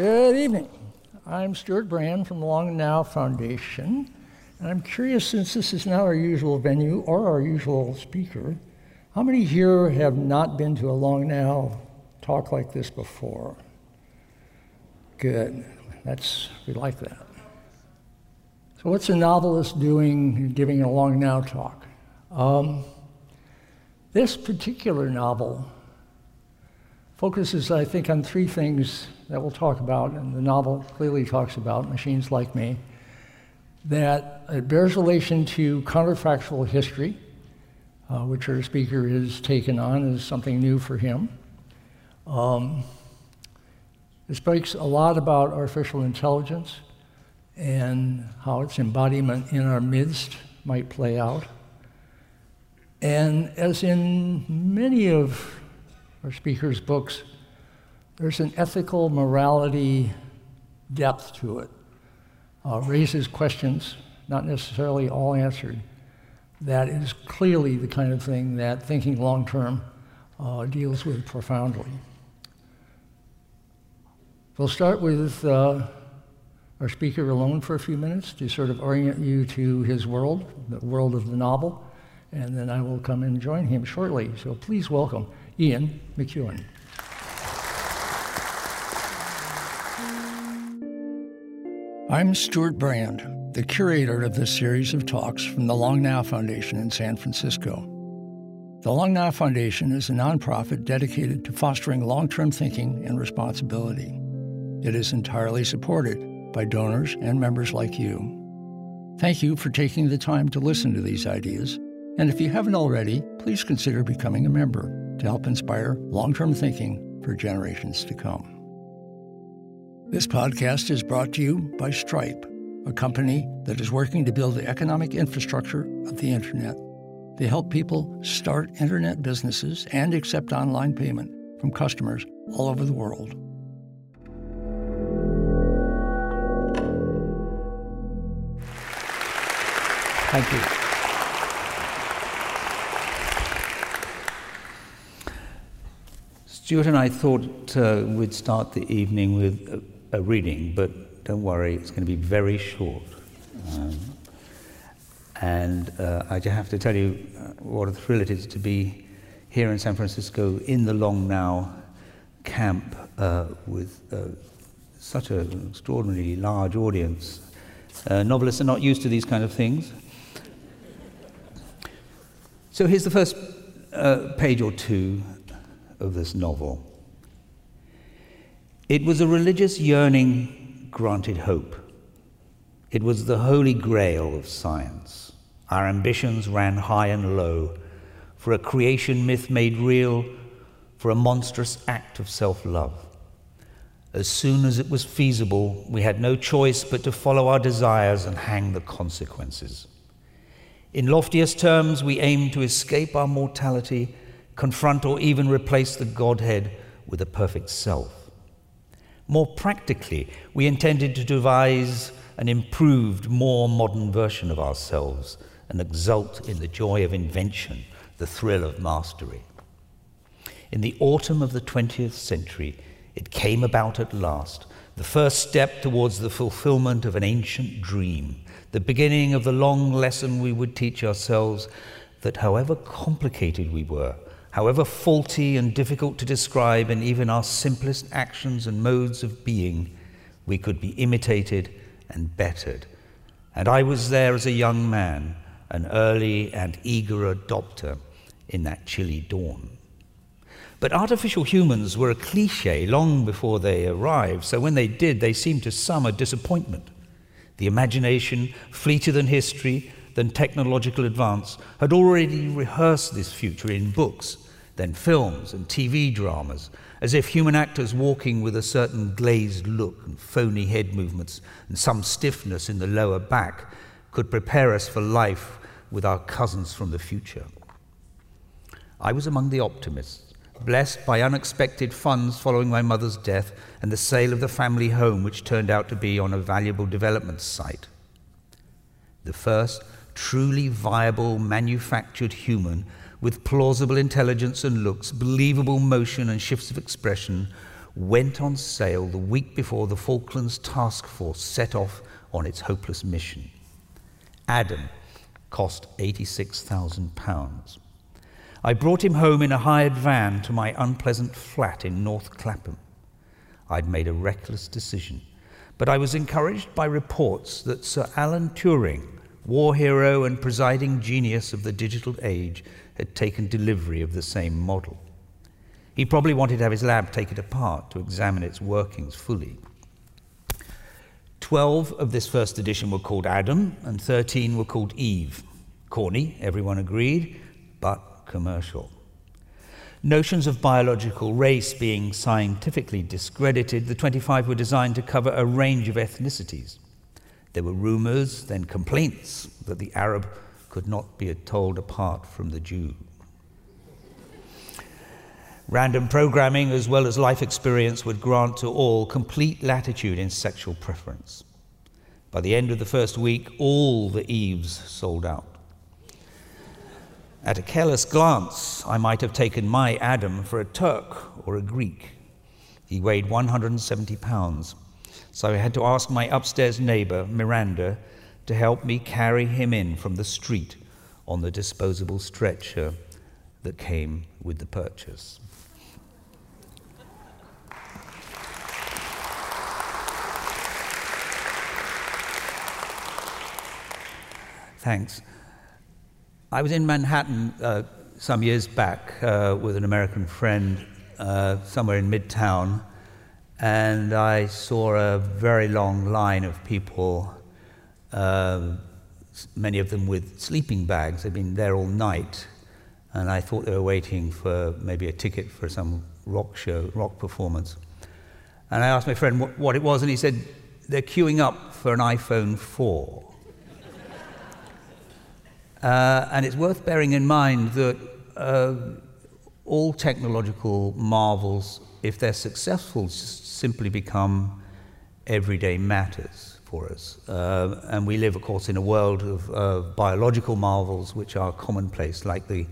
Good evening. I'm Stewart Brand from the Long Now Foundation, and I'm curious since this is not our usual venue or our usual speaker, how many here have not been to a Long Now talk like this before? Good. That's we like that. So, what's a novelist doing giving a Long Now talk? Um, this particular novel focuses, I think, on three things that we'll talk about, and the novel clearly talks about machines like me, that it bears relation to counterfactual history, uh, which our speaker has taken on as something new for him. Um, it speaks a lot about artificial intelligence and how its embodiment in our midst might play out. And as in many of our speaker's books, there's an ethical morality depth to it. Uh, raises questions, not necessarily all answered. That is clearly the kind of thing that thinking long term uh, deals with profoundly. We'll start with uh, our speaker alone for a few minutes to sort of orient you to his world, the world of the novel, and then I will come and join him shortly. So please welcome Ian McEwan. I'm Stewart Brand, the curator of this series of talks from the Long Now Foundation in San Francisco. The Long Now Foundation is a nonprofit dedicated to fostering long term thinking and responsibility. It is entirely supported by donors and members like you. Thank you for taking the time to listen to these ideas, and if you haven't already, please consider becoming a member to help inspire long term thinking for generations to come. This podcast is brought to you by Stripe, a company that is working to build the economic infrastructure of the Internet. They help people start Internet businesses and accept online payment from customers all over the world. Thank you. Stewart and I thought uh, we'd start the evening with a, reading, but don't worry, it's going to be very short. Um, and uh, I just have to tell you uh, what a thrill it is to be here in San Francisco in the Long Now camp uh, with uh, such an extraordinarily large audience. Uh, novelists are not used to these kind of things. So here's the first page or two of this novel. It was a religious yearning granted hope. It was the holy grail of science. Our ambitions ran high and low for a creation myth made real, for a monstrous act of self love. As soon as it was feasible, we had no choice but to follow our desires and hang the consequences. In loftiest terms, we aimed to escape our mortality confront or even replace the Godhead with a perfect self. More practically, we intended to devise an improved, more modern version of ourselves and exult in the joy of invention, the thrill of mastery. In the autumn of the 20th century, it came about at last, the first step towards the fulfillment of an ancient dream, the beginning of the long lesson we would teach ourselves that however complicated we were, however faulty and difficult to describe in even our simplest actions and modes of being, we could be imitated and bettered. And I was there as a young man, an early and eager adopter in that chilly dawn. But artificial humans were a cliche long before they arrived, so when they did, they seemed to some a disappointment. The imagination, fleeter than history, than technological advance, had already rehearsed this future in books, then films and TV dramas, as if human actors walking with a certain glazed look and phony head movements and some stiffness in the lower back could prepare us for life with our cousins from the future. I was among the optimists, blessed by unexpected funds following my mother's death and the sale of the family home, which turned out to be on a valuable development site. The first truly viable manufactured human with plausible intelligence and looks, believable motion and shifts of expression, went on sale the week before the Falklands Task Force set off on its hopeless mission. Adam cost £86,000. I brought him home in a hired van to my unpleasant flat in North Clapham. I'd made a reckless decision, but I was encouraged by reports that Sir Alan Turing, war hero and presiding genius of the digital age, had taken delivery of the same model. He probably wanted to have his lab taken apart to examine its workings fully. Twelve of this first edition were called Adam, and 13 were called Eve. Corny, everyone agreed, but commercial. Notions of biological race being scientifically discredited, the 25 were designed to cover a range of ethnicities. There were rumors, then complaints, that the Arab could not be told apart from the Jew. Random programming, as well as life experience, would grant to all complete latitude in sexual preference. By the end of the first week, all the Eves sold out. At a careless glance, I might have taken my Adam for a Turk or a Greek. He weighed 170 pounds, so I had to ask my upstairs neighbor, Miranda, to help me carry him in from the street on the disposable stretcher that came with the purchase. Thanks. I was in Manhattan uh, some years back uh, with an American friend uh, somewhere in Midtown, and I saw a very long line of people, uh, many of them with sleeping bags. They'd been there all night, and I thought they were waiting for maybe a ticket for some rock show, rock performance. And I asked my friend what, what it was, and he said, They're queuing up for an iPhone 4. Uh, and it's worth bearing in mind that uh, all technological marvels, if they're successful, simply become everyday matters for us. Uh, and we live, of course, in a world of biological marvels which are commonplace, like the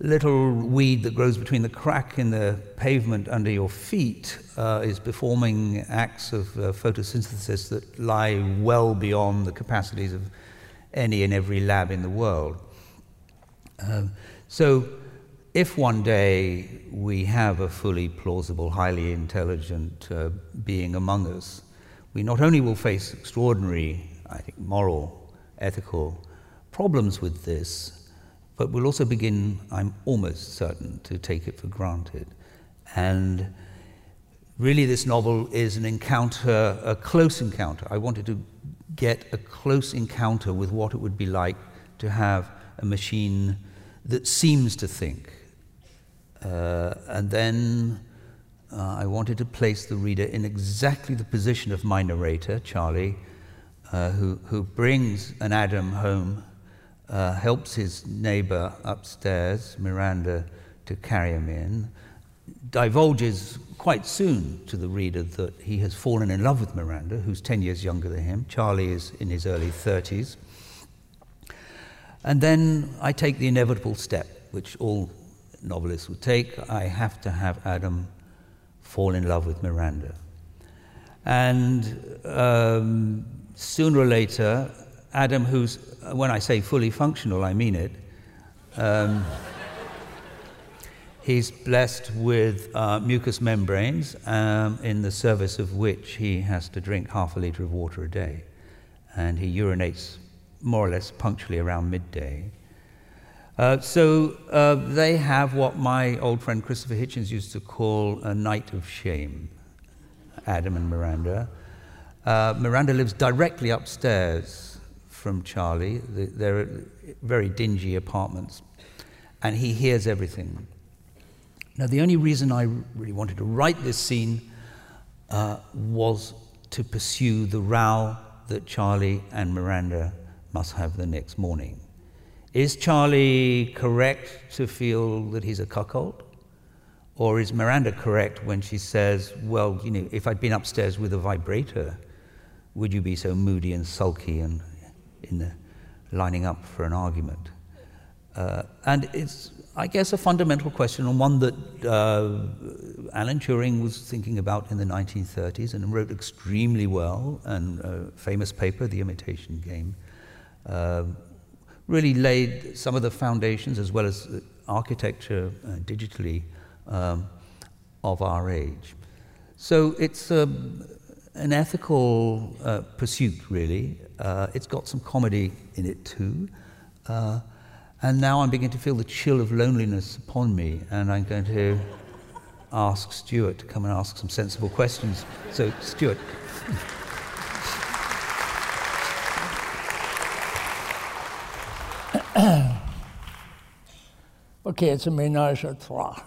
little weed that grows between the crack in the pavement under your feet uh, is performing acts of uh, photosynthesis that lie well beyond the capacities of any and every lab in the world. Um, so, if one day we have a fully plausible, highly intelligent uh, being among us, we not only will face extraordinary, I think, moral, ethical problems with this, but we'll also begin, I'm almost certain, to take it for granted. And really, this novel is an encounter, a close encounter. I wanted to get a close encounter with what it would be like to have a machine that seems to think. Uh, and then uh, I wanted to place the reader in exactly the position of my narrator, Charlie, uh, who, who brings an Adam home, uh, helps his neighbor upstairs, Miranda, to carry him in, divulges quite soon to the reader that he has fallen in love with Miranda, who's 10 years younger than him. Charlie is in his early 30s. And then I take the inevitable step, which all novelists would take. I have to have Adam fall in love with Miranda. And um, sooner or later, Adam, who's, when I say fully functional, I mean it. Um, He's blessed with uh, mucous membranes, um, in the service of which he has to drink half a litre of water a day. And he urinates more or less punctually around midday. Uh, so uh, they have what my old friend Christopher Hitchens used to call a night of shame, Adam and Miranda. Uh, Miranda lives directly upstairs from Charlie. They're very dingy apartments. And he hears everything. Now, the only reason I really wanted to write this scene uh, was to pursue the row that Charlie and Miranda must have the next morning. Is Charlie correct to feel that he's a cuckold? Or is Miranda correct when she says, Well, you know, if I'd been upstairs with a vibrator, would you be so moody and sulky and in the lining up for an argument? Uh, and it's I guess, a fundamental question, and one that uh, Alan Turing was thinking about in the 1930s and wrote extremely well, and a famous paper, The Imitation Game, uh, really laid some of the foundations as well as architecture uh, digitally um, of our age. So it's um, an ethical uh, pursuit, really. Uh, it's got some comedy in it too. Uh, and now I'm beginning to feel the chill of loneliness upon me, and I'm going to ask Stewart to come and ask some sensible questions. So, Stewart. okay, it's a menage a trois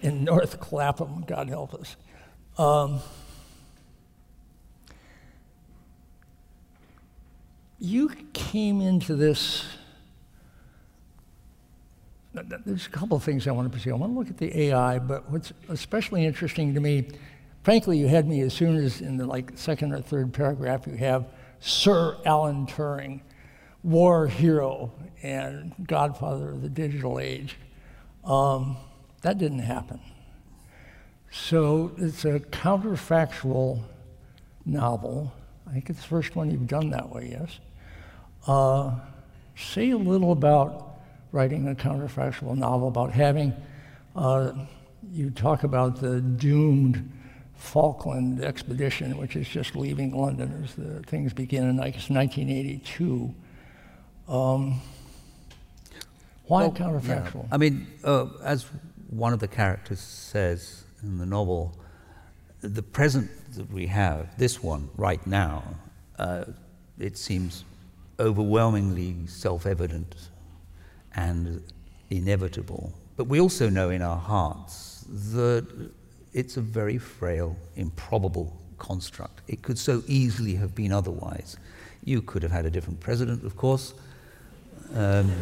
in North Clapham, God help us. Um, you came into this there's a couple of things I want to pursue. I want to look at the AI, but what's especially interesting to me, frankly, you had me as soon as in the like second or third paragraph you have Sir Alan Turing, war hero and godfather of the digital age. Um, that didn't happen. So it's a counterfactual novel. I think it's the first one you've done that way, yes. Uh, say a little about writing a counterfactual novel about having, uh, you talk about the doomed Falkland expedition, which is just leaving London as the things begin in, I guess, 1982. Um, why well, counterfactual? Yeah. I mean, uh, as one of the characters says in the novel, the present that we have, this one right now, uh, it seems overwhelmingly self evident and inevitable. But we also know in our hearts that it's a very frail, improbable construct. It could so easily have been otherwise. You could have had a different president, of course. Um,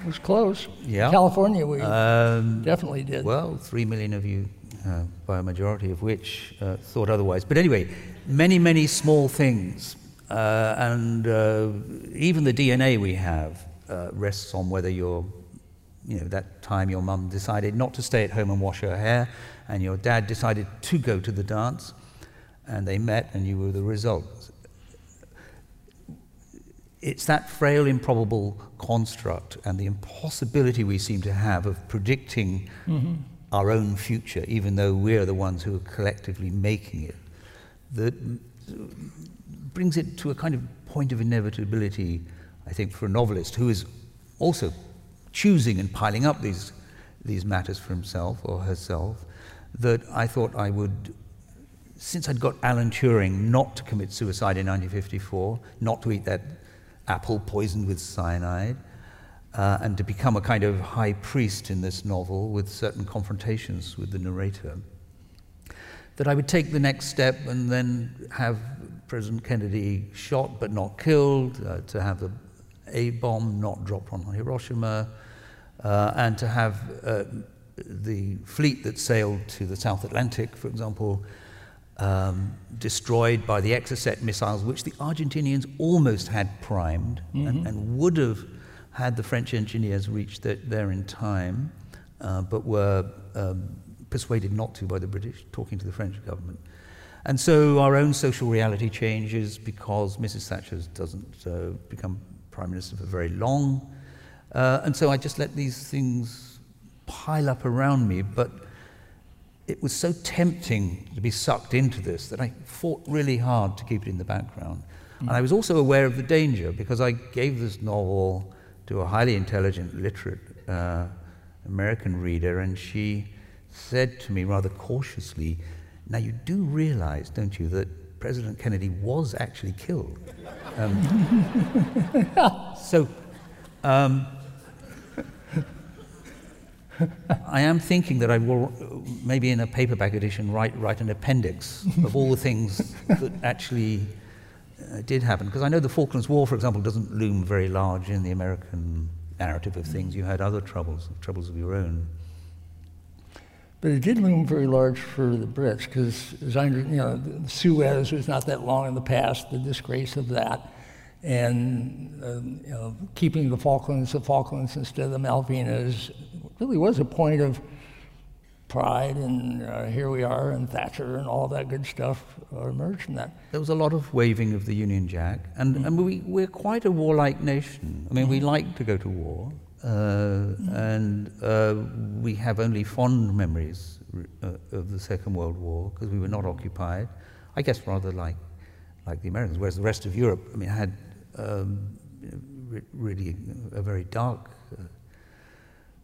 it was close. Yeah. California, we um, definitely did. Well, three million of you, uh, by a majority of which, uh, thought otherwise. But anyway, many, many small things. Uh, and uh, even the DNA we have uh, rests on whether you're, you know, that time your mum decided not to stay at home and wash her hair, and your dad decided to go to the dance, and they met, and you were the result. It's that frail, improbable construct and the impossibility we seem to have of predicting mm-hmm. our own future, even though we're the ones who are collectively making it, that brings it to a kind of point of inevitability I think, for a novelist who is also choosing and piling up these, these matters for himself or herself, that I thought I would, since I'd got Alan Turing not to commit suicide in 1954, not to eat that apple poisoned with cyanide, uh, and to become a kind of high priest in this novel with certain confrontations with the narrator, that I would take the next step and then have President Kennedy shot but not killed, uh, to have the a bomb not dropped on Hiroshima, uh, and to have uh, the fleet that sailed to the South Atlantic, for example, um, destroyed by the Exocet missiles, which the Argentinians almost had primed mm-hmm. and, and, would have had the French engineers reached there in time, uh, but were um, persuaded not to by the British, talking to the French government. And so our own social reality changes because Mrs. Thatcher doesn't uh, become Prime Minister for very long. Uh, and so I just let these things pile up around me. But it was so tempting to be sucked into this that I fought really hard to keep it in the background. Mm. And I was also aware of the danger because I gave this novel to a highly intelligent, literate uh, American reader, and she said to me rather cautiously, Now you do realize, don't you, that President Kennedy was actually killed. Um, so, um, I am thinking that I will, maybe in a paperback edition, write, write an appendix of all the things that actually uh, did happen. Because I know the Falklands War, for example, doesn't loom very large in the American narrative of things. You had other troubles, troubles of your own. But it did loom very large for the Brits because, as I you know, the Suez was not that long in the past, the disgrace of that. and uh, you know, keeping the Falklands the Falklands instead of the Malvinas really was a point of pride, and uh, here we are, and Thatcher and all that good stuff uh, emerged from that. There was a lot of waving of the Union Jack, and, mm-hmm. and we, we're quite a warlike nation. I mean, mm-hmm. we like to go to war, uh, mm-hmm. and uh, we have only fond memories uh, of the Second World War because we were not occupied. I guess rather like, like the Americans, whereas the rest of Europe, I mean, had um, really a very dark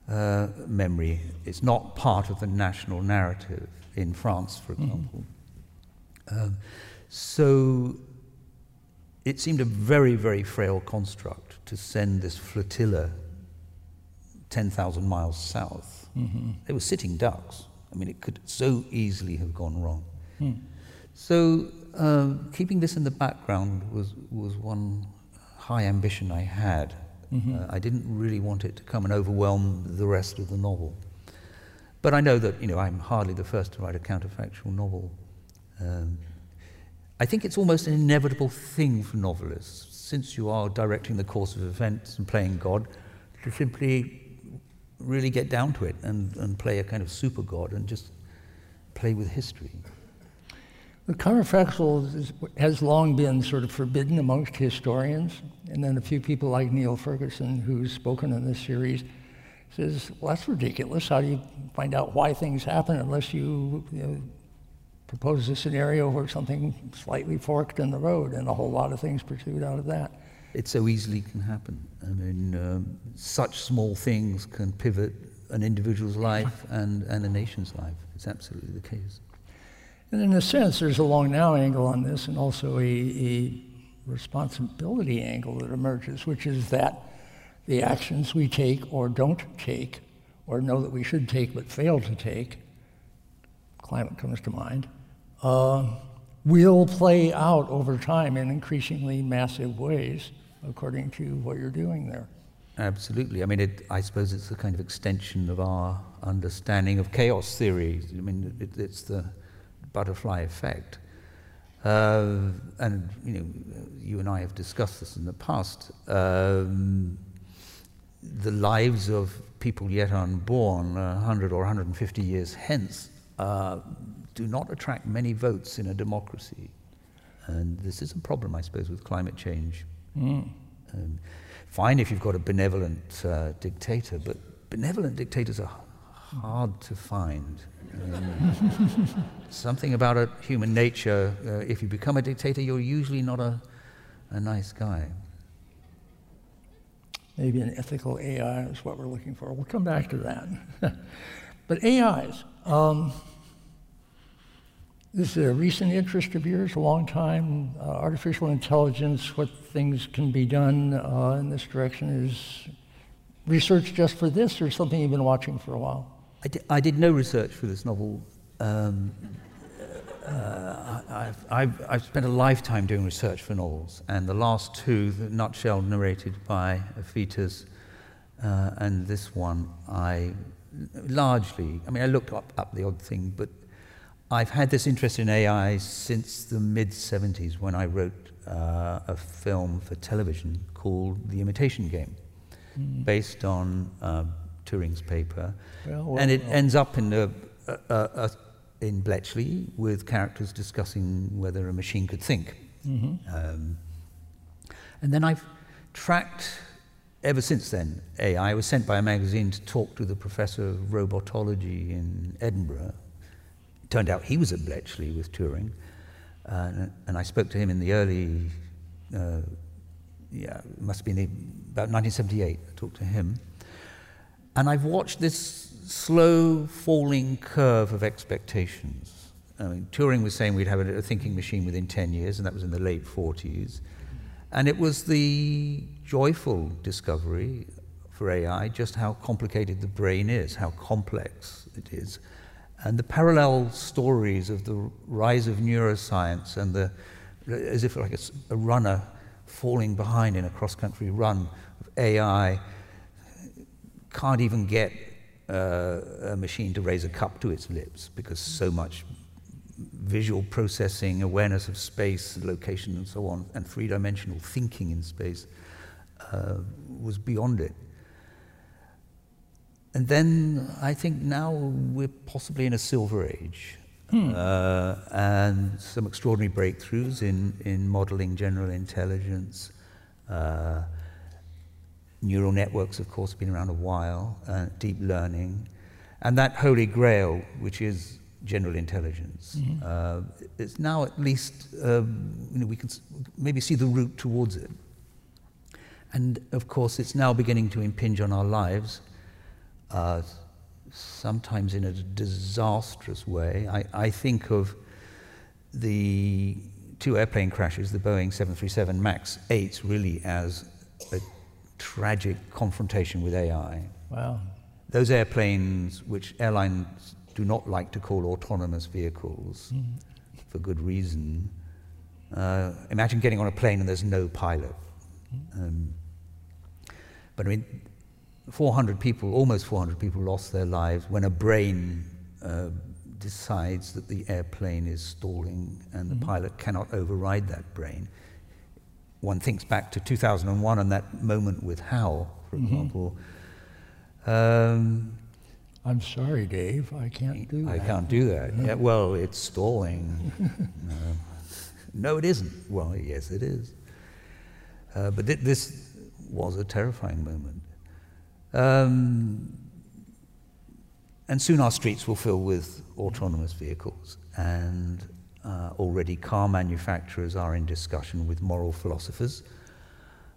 uh, memory. It's not part of the national narrative in France, for mm-hmm. example. Mm-hmm. Um, so it seemed a very, very frail construct to send this flotilla 10,000 miles south. Mm-hmm. They were sitting ducks. I mean, it could so easily have gone wrong. Mm. So um, keeping this in the background was, was one high ambition I had. Mm-hmm. Uh, I didn't really want it to come and overwhelm the rest of the novel. But I know that you know I'm hardly the first to write a counterfactual novel. Um, I think it's almost an inevitable thing for novelists, since you are directing the course of events and playing God, to simply really get down to it and, and play a kind of super God and just play with history. The counterfactual has long been sort of forbidden amongst historians, and then a few people like Niall Ferguson, who's spoken in this series, says, "Well, that's ridiculous. How do you find out why things happen unless you, you know, propose a scenario where something slightly forked in the road, and a whole lot of things pursued out of that?" It so easily can happen. I mean, um, such small things can pivot an individual's life and, and a nation's life. It's absolutely the case. And in a sense, there's a long now angle on this and also a, a responsibility angle that emerges, which is that the actions we take or don't take, or know that we should take but fail to take, climate comes to mind, uh, will play out over time in increasingly massive ways according to what you're doing there. Absolutely. I mean, it, I suppose it's a kind of extension of our understanding of chaos theory. I mean, it, it's the butterfly effect. Uh, and you know, you and I have discussed this in the past. Um, the lives of people yet unborn, uh, 100 or 150 years hence, uh, do not attract many votes in a democracy. And this is a problem, I suppose, with climate change. Mm. Um, fine if you've got a benevolent uh, dictator, but benevolent dictators are hard to find. Something about a human nature. Uh, if you become a dictator, you're usually not a, a nice guy. Maybe an ethical AI is what we're looking for. We'll come back to that. but AIs, um, this is a recent interest of yours, a long time. Uh, artificial intelligence, what things can be done uh, in this direction is research just for this or something you've been watching for a while? I, di- I did no research for this novel. Um, uh, I've, I've, I've, spent a lifetime doing research for novels, and the last two, the Nutshell narrated by Ephitas, uh, and this one, I largely, I mean, I looked up, up the odd thing, but I've had this interest in AI since the mid 70s when I wrote uh, a film for television called The Imitation Game, mm. based on uh, Turing's paper, well, well, and it well. ends up in a, a, a, in Bletchley with characters discussing whether a machine could think. Mm-hmm. Um, and then I've tracked ever since then AI. I was sent by a magazine to talk to the professor of robotology in Edinburgh. It turned out he was at Bletchley with Turing, uh, and I spoke to him in the early, uh, yeah, it must have been about 1978. I talked to him. And I've watched this slow falling curve of expectations. I mean, Turing was saying we'd have a, thinking machine within 10 years, and that was in the late 40s. And it was the joyful discovery for AI just how complicated the brain is, how complex it is. And the parallel stories of the rise of neuroscience and the, as if like a, a runner falling behind in a cross country run of AI can't even get uh, a machine to raise a cup to its lips because so much visual processing, awareness of space, location, and so on, and three dimensional thinking in space uh, was beyond it. And then I think now we're possibly in a silver age. Hmm. Uh, and some extraordinary breakthroughs in, in modeling general intelligence. Uh, neural networks, of course, have been around a while, uh, deep learning. And that holy grail, which is general intelligence, mm-hmm. Uh, it's now at least, um, you know, we can maybe see the route towards it. And of course, it's now beginning to impinge on our lives uh, sometimes in a disastrous way. I, I think of the two airplane crashes, the Boeing 737 MAX 8, really as a tragic confrontation with AI. Wow. Those airplanes, which airlines do not like to call autonomous vehicles mm. for good reason, uh, imagine getting on a plane and there's no pilot. Mm. Um, but I mean, 400 people, almost 400 people lost their lives when a brain uh, decides that the airplane is stalling and mm-hmm. the pilot cannot override that brain. One thinks back to 2001 and that moment with Hal, for mm-hmm. example. Um, I'm sorry, Dave, I can't do that. I can't do that. Yeah, well, it's stalling. uh, no, it isn't. Well, yes, it is. Uh, but th- this was a terrifying moment. Um, and soon our streets will fill with autonomous vehicles. And uh, already car manufacturers are in discussion with moral philosophers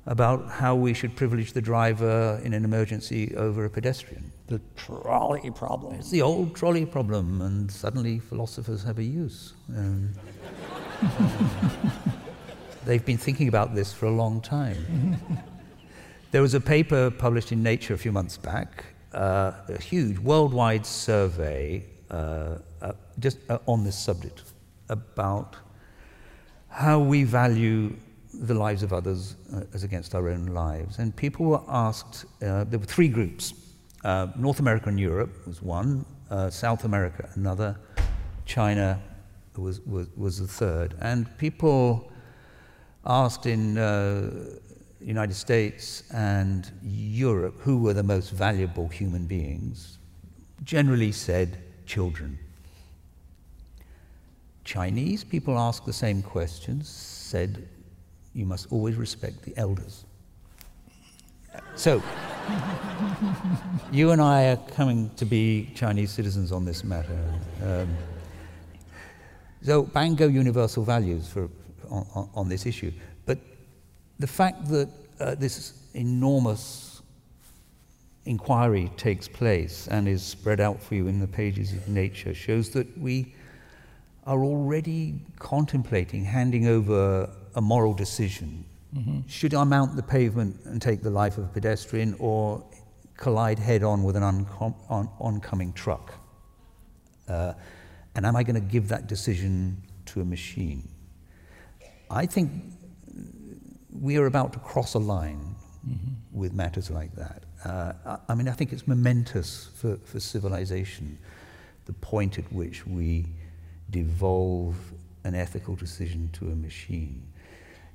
about how we should privilege the driver in an emergency over a pedestrian. The trolley problem. It's the old trolley problem, and suddenly philosophers have a use. Um, they've been thinking about this for a long time. There was a paper published in Nature a few months back, uh, a huge worldwide survey uh, uh, just uh, on this subject about how we value the lives of others uh, as against our own lives. And people were asked, uh, there were three groups. North America and Europe was one, South America another, China was, was, was the third. And people asked in the United States and Europe, who were the most valuable human beings, generally said children. Chinese people asked the same questions, said, you must always respect the elders. So, you and I are coming to be Chinese citizens on this matter. Um, so, Bango universal values for, on, on, this issue But the fact that uh, this enormous inquiry takes place and is spread out for you in the pages of Nature shows that we are already contemplating handing over a moral decision. Mm-hmm. Should I mount the pavement and take the life of a pedestrian or collide head on with an oncom- on- oncoming truck? Uh, and am I going to give that decision to a machine? I think we are about to cross a line mm-hmm. with matters like that. Uh, I, I, mean, I think it's momentous for, for civilization, the point at which we devolve an ethical decision to a machine.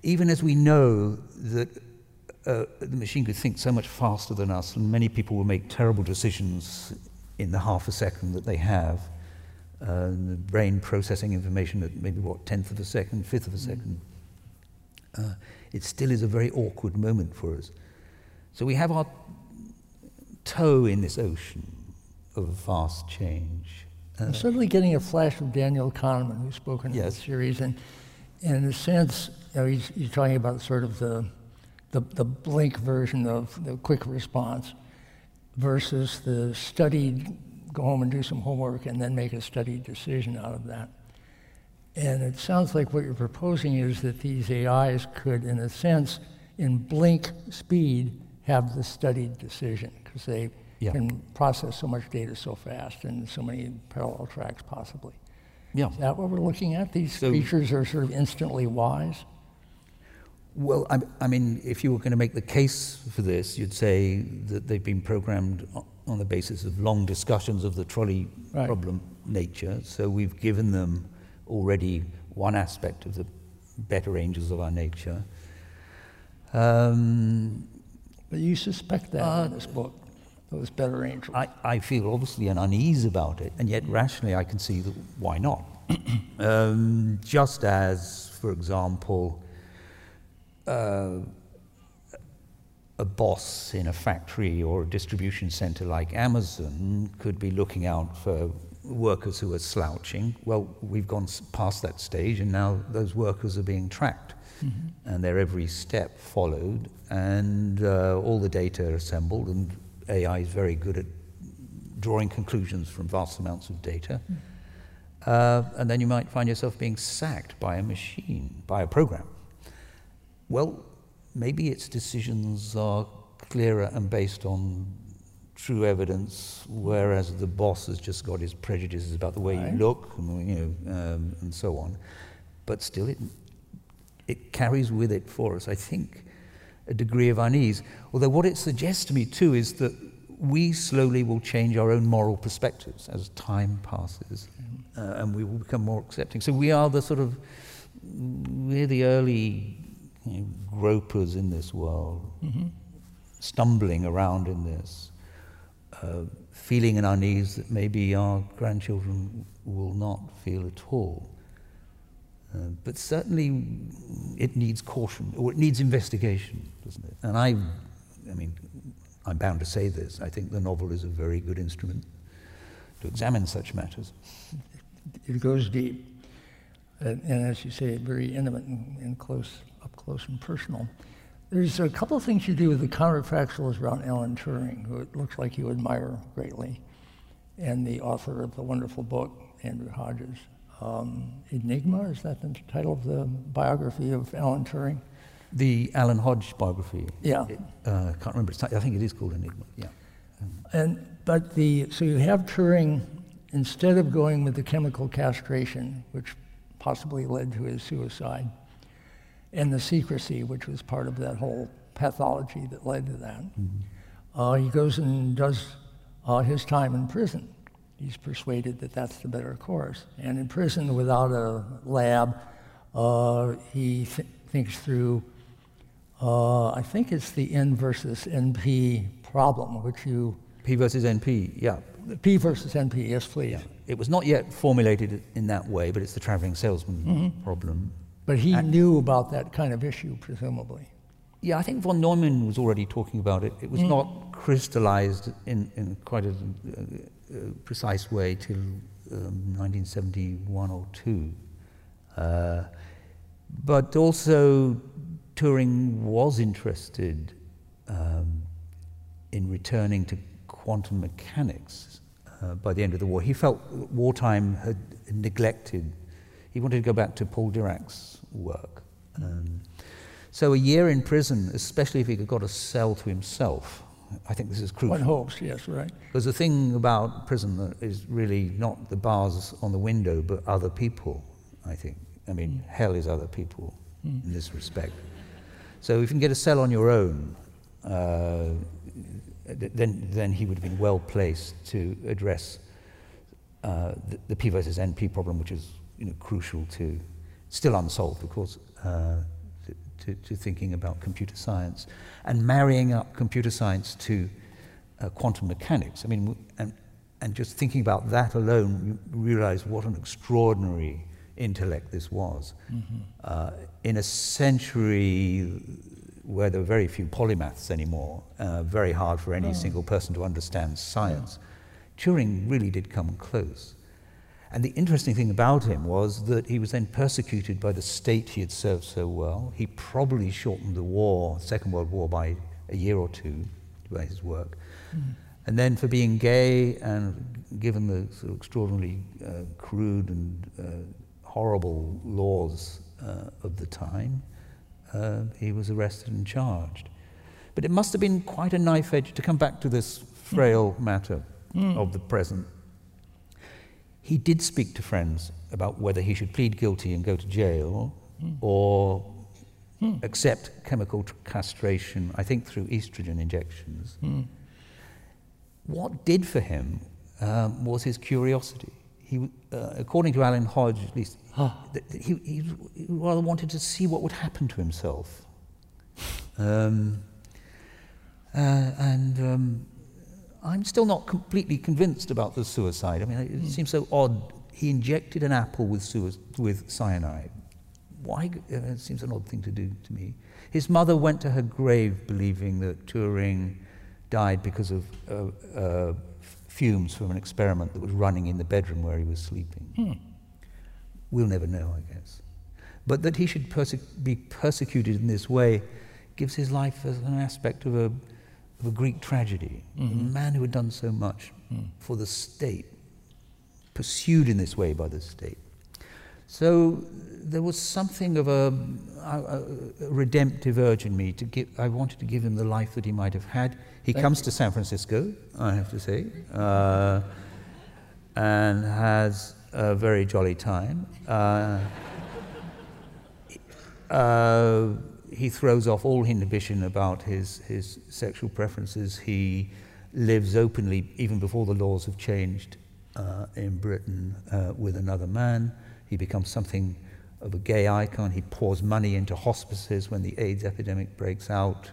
Even as we know that uh, the machine could think so much faster than us, and many people will make terrible decisions in the half a second that they have. Uh, the brain processing information at maybe what tenth of a second, fifth of a second. Uh, it still is a very awkward moment for us. So we have our toe in this ocean of vast change. Uh, I'm suddenly getting a flash of Daniel Kahneman, who's spoken yes. in the series, and, and in a sense, you know, he's, he's talking about sort of the, the, the blink version of the quick response versus the studied, go home and do some homework and then make a studied decision out of that. And it sounds like what you're proposing is that these AIs could, in a sense, in blink speed, have the studied decision because they yeah. can process so much data so fast and so many parallel tracks possibly. Yeah. Is that what we're looking at? These so, creatures are sort of instantly wise? Well, I, I, mean, if you were going to make the case for this, you'd say that they've been programmed on the basis of long discussions of the trolley right. problem nature. So we've given them already one aspect of the better angels of our nature. Um, but you suspect that uh, in this book, those better angels. I, I feel obviously an unease about it, and yet rationally I can see that why not? um, just as, for example, uh, a boss in a factory or a distribution center like Amazon could be looking out for workers who are slouching. Well, we've gone past that stage, and now those workers are being tracked, mm-hmm. and their every step followed, and uh, all the data are assembled, and AI is very good at drawing conclusions from vast amounts of data. Mm-hmm. Uh, and then you might find yourself being sacked by a machine, by a program. Well, maybe its decisions are clearer and based on true evidence, whereas the boss has just got his prejudices about the way right. you look, and, you know, um, and so on. But still, it it carries with it for us, I think, a degree of unease. Although what it suggests to me too is that we slowly will change our own moral perspectives as time passes, uh, and we will become more accepting. So we are the sort of we're the early you know, gropers in this world, mm-hmm. stumbling around in this uh, feeling an unease that maybe our grandchildren will not feel at all. Uh, but certainly it needs caution, or it needs investigation, doesn't it? And I, I mean, I'm bound to say this. I think the novel is a very good instrument to examine such matters. It goes deep, and, and as you say, very intimate and, and close, up close and personal. There's a couple of things you do with the counterfactuals around Alan Turing, who it looks like you admire greatly, and the author of the wonderful book, Andrew Hodges. Um, Enigma, is that the title of the biography of Alan Turing? The Alan Hodge biography. Yeah. I uh, can't remember. I think it is called Enigma. Yeah. And but the so you have Turing instead of going with the chemical castration, which possibly led to his suicide, and the secrecy, which was part of that whole pathology that led to that. Mm-hmm. Uh, he goes and does uh, his time in prison. He's persuaded that that's the better course. And in prison, without a lab, uh, he th- thinks through, uh, I think it's the N versus NP problem, which you. P versus NP, yeah. P versus NP, yes, please. Yeah. It was not yet formulated in that way, but it's the traveling salesman mm-hmm. problem. But he and knew about that kind of issue, presumably. Yeah, I think von Neumann was already talking about it. It was mm. not crystallized in, in quite a, a, a precise way till um, 1971 or 2. Uh, but also, Turing was interested um, in returning to quantum mechanics uh, by the end of the war. He felt wartime had neglected he wanted to go back to Paul Dirac's work. Um, so a year in prison, especially if he could got a cell to himself, I think this is crucial. One hopes, yes, right. Because the thing about prison that is really not the bars on the window, but other people, I think. I mean, mm. hell is other people mm. in this respect. So if you can get a cell on your own, uh, then, then he would have been well placed to address uh, the, the P versus NP problem, which is you know, crucial to, still unsolved, of course, uh, to, to, thinking about computer science and marrying up computer science to uh, quantum mechanics. I mean, and, and just thinking about that alone, you realize what an extraordinary intellect this was. Mm-hmm. Uh, in a century where there were very few polymaths anymore, uh, very hard for any oh. single person to understand science, yeah. Turing really did come close. And the interesting thing about him was that he was then persecuted by the state he had served so well. He probably shortened the war, Second World War, by a year or two by his work. Mm. And then for being gay and given the sort of extraordinarily uh, crude and uh, horrible laws uh, of the time, uh, he was arrested and charged. But it must have been quite a knife edge to come back to this frail matter mm. of the present he did speak to friends about whether he should plead guilty and go to jail mm. or mm. accept chemical castration, I think through estrogen injections. Mm. What did for him um, was his curiosity. he, uh, according to Alan Hodge, at least, he, he, he, rather wanted to see what would happen to himself. Um, uh, and um, I'm still not completely convinced about the suicide. I mean, it mm. seems so odd. He injected an apple with, with cyanide. Why? Uh, it seems an odd thing to do to me. His mother went to her grave believing that Turing died because of uh, uh, fumes from an experiment that was running in the bedroom where he was sleeping. Hmm. We'll never know, I guess. But that he should perse- be persecuted in this way gives his life as an aspect of a, of a Greek tragedy. Mm-hmm. A man who had done so much mm. for the state, pursued in this way by the state. So there was something of a, a, a, redemptive urge in me to give. I wanted to give him the life that he might have had. He Thank comes you. to San Francisco, I have to say, uh, and has a very jolly time. Uh, uh, he throws off all inhibition about his, his sexual preferences. He lives openly, even before the laws have changed uh, in Britain, uh, with another man. He becomes something of a gay icon. He pours money into hospices when the AIDS epidemic breaks out.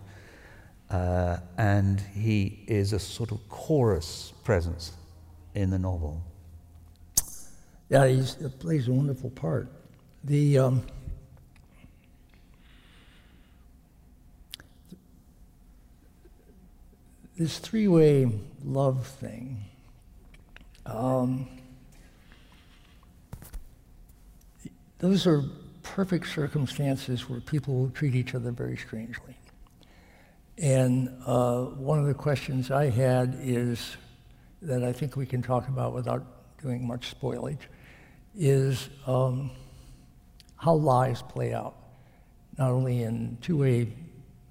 Uh, and he is a sort of chorus presence in the novel. Yeah, he plays a wonderful part. The um, this three-way love thing. Um, those are perfect circumstances where people will treat each other very strangely. And uh, one of the questions I had is that I think we can talk about without doing much spoilage is um, how lies play out, not only in two-way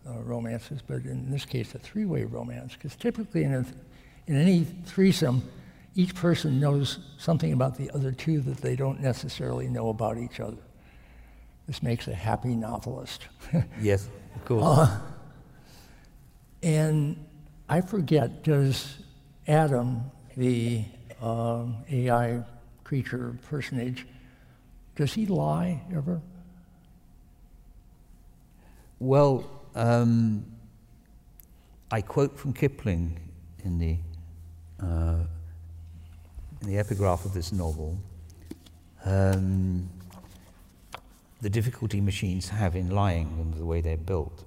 uh, romances, but in this case, a three-way romance. Because typically in, a, in any threesome, each person knows something about the other two that they don't necessarily know about each other. This makes a happy novelist. yes, of course. Uh, and I forget, does Adam, the um, AI creature personage, does he lie ever? Well, um, I quote from Kipling in the, uh, in the epigraph of this novel um, the difficulty machines have in lying and the way they're built.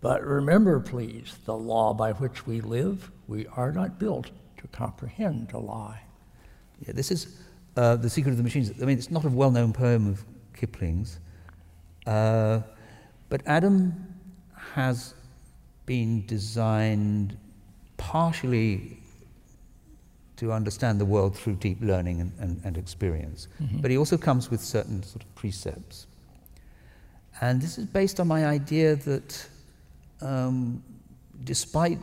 But remember, please, the law by which we live, we are not built to comprehend a lie. Yeah, this is uh, The Secret of the Machines. I mean, it's not a well known poem of Kipling's, uh, but Adam has been designed partially to understand the world through deep learning and, and, and experience. Mm-hmm. But he also comes with certain sort of precepts. And this is based on my idea that um, despite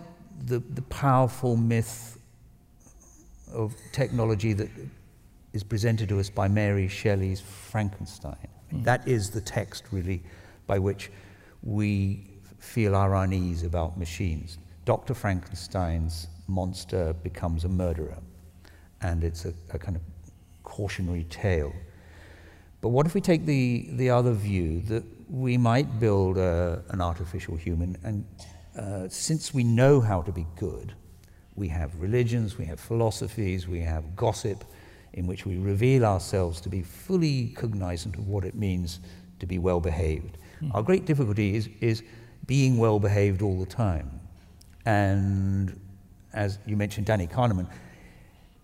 the, the powerful myth of technology that is presented to us by Mary Shelley's Frankenstein, mm. that is the text really by which we feel our unease about machines. Dr. Frankenstein's monster becomes a murderer, and it's a, a kind of cautionary tale. But what if we take the, the other view that we might build a, an artificial human, and uh, since we know how to be good, we have religions, we have philosophies, we have gossip, in which we reveal ourselves to be fully cognizant of what it means to be well behaved. Mm. Our great difficulty is, is being well behaved all the time. And as you mentioned, Danny Kahneman,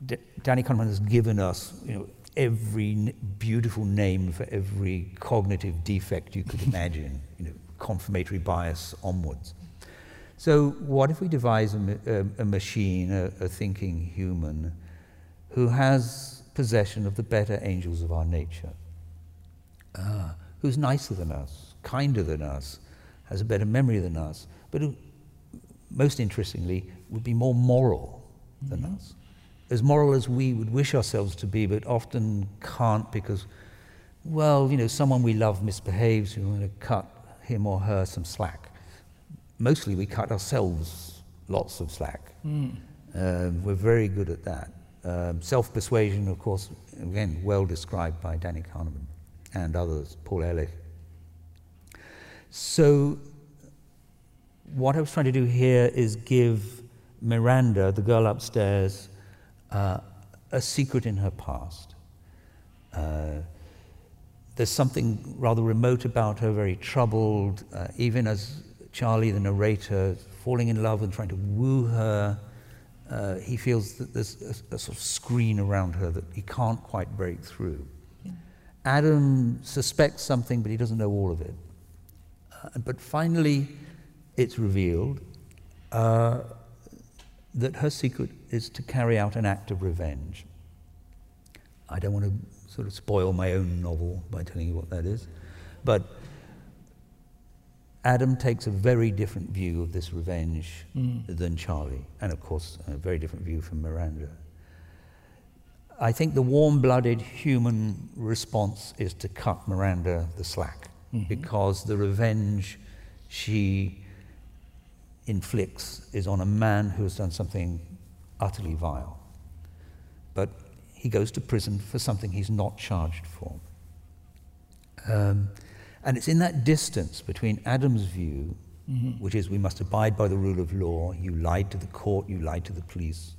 D- Danny Kahneman has given us you know, every n- beautiful name for every cognitive defect you could imagine, you know, confirmatory bias onwards. So, what if we devise a, a, a machine, a, a, thinking human, who has possession of the better angels of our nature, uh, who's nicer than us, kinder than us, has a better memory than us, but who, most interestingly, would be more moral than mm-hmm. us. As moral as we would wish ourselves to be, but often can't because, well, you know, someone we love misbehaves, we want to cut him or her some slack. Mostly we cut ourselves lots of slack. Mm. Um, we're very good at that. Um, Self persuasion, of course, again, well described by Danny Kahneman and others, Paul Ehrlich. So, what I was trying to do here is give Miranda, the girl upstairs, uh, a secret in her past. Uh, there's something rather remote about her, very troubled, uh, even as Charlie, the narrator, falling in love and trying to woo her. Uh, he feels that there's a, a, sort of screen around her that he can't quite break through. Yeah. Adam suspects something, but he doesn't know all of it. But finally, it's revealed uh, that her secret is to carry out an act of revenge. I don't want to sort of spoil my own novel by telling you what that is, but Adam takes a very different view of this revenge mm. than Charlie, and of course, a very different view from Miranda. I think the warm blooded human response is to cut Miranda the slack mm-hmm. because the revenge she inflicts is on a man who has done something utterly vile. But he goes to prison for something he's not charged for. Um, and it's in that distance between Adam's view, mm-hmm. which is we must abide by the rule of law, you lied to the court, you lied to the police.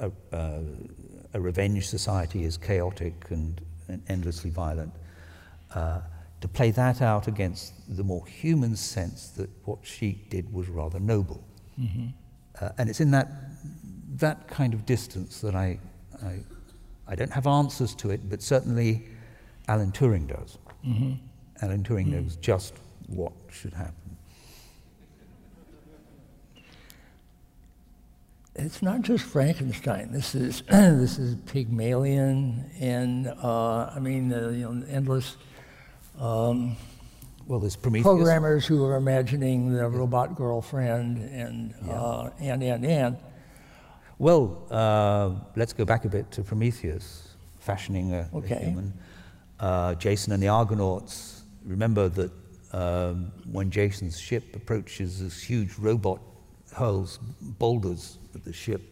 A, uh, a revenge society is chaotic and, and endlessly violent. Uh, to play that out against the more human sense that what she did was rather noble. Mm-hmm. Uh, and it's in that, that kind of distance that I, I, I, don't have answers to it, but certainly Alan Turing does. Mm-hmm. Alan Turing mm. knows just what should happen. It's not just Frankenstein. This is this is Pygmalion, and uh, I mean the you know, endless. Um, well, there's Prometheus. Programmers who are imagining the robot girlfriend and yeah. uh, and and and. Well, uh, let's go back a bit to Prometheus, fashioning a, okay. a human. Uh, Jason and the Argonauts remember that um, when Jason's ship approaches, this huge robot hurls boulders at the ship.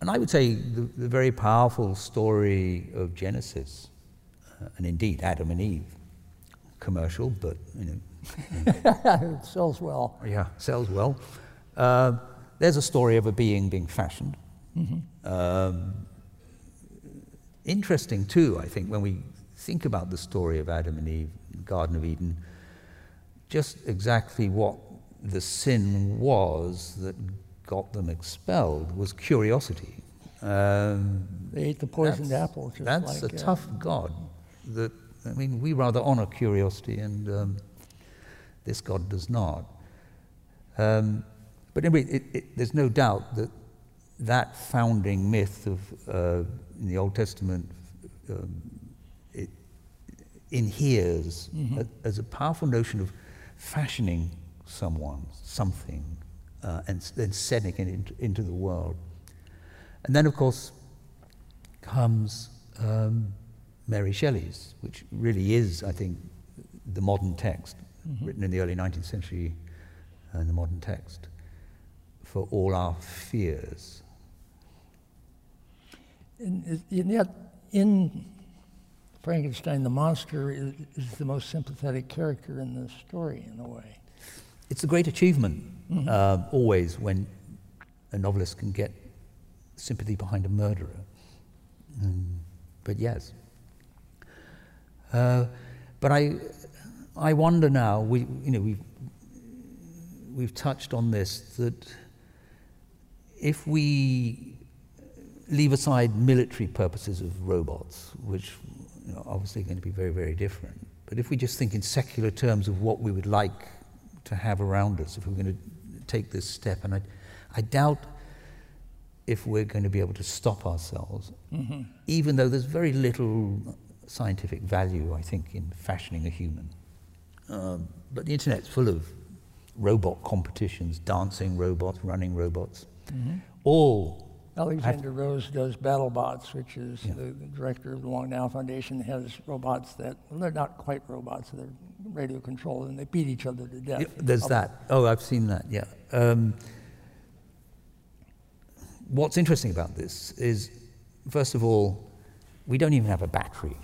And I would say the, the very powerful story of Genesis, and indeed Adam and Eve, commercial, but you know. it sells well. Yeah, sells well. Uh, there's a story of a being being fashioned. Mm-hmm. Um, interesting too, I think, when we think about the story of Adam and Eve, Garden of Eden, just exactly what the sin was that got them expelled was curiosity. Um, they ate the poisoned apple. that's like, a uh, tough God. That I mean, we rather honor curiosity, and um, this God does not. Um, but anyway, it, it, there's no doubt that that founding myth of uh, in the Old Testament um, inheres mm-hmm. a, as a powerful notion of fashioning someone, something, uh, and then setting it into, into, the world. And then, of course, comes um, Mary Shelley's, which really is, I think, the modern text, mm-hmm. written in the early 19th century, uh, the modern text, for all our fears. And, and yet, in Frankenstein the monster is, is, the most sympathetic character in the story, in a way. It's a great achievement, mm-hmm. uh, always, when a novelist can get sympathy behind a murderer. Mm, but yes. Uh, but I, I wonder now, we, you know, we've, we've touched on this, that if we leave aside military purposes of robots, which you know, obviously going to be very, very different. But if we just think in secular terms of what we would like to have around us, if we're going to take this step, and I, I doubt if we're going to be able to stop ourselves, mm-hmm. even though there's very little scientific value, I think, in fashioning a human. Um, but the internet's full of robot competitions, dancing robots, running robots, mm-hmm. all Alexander Rose does BattleBots, which is yeah. the, director of the Long Now Foundation, has robots that, well, they're not quite robots, they're radio controlled, and they beat each other to death. Yeah, there's that. Oh, I've seen that, yeah. Um, what's interesting about this is, first of all, we don't even have a battery.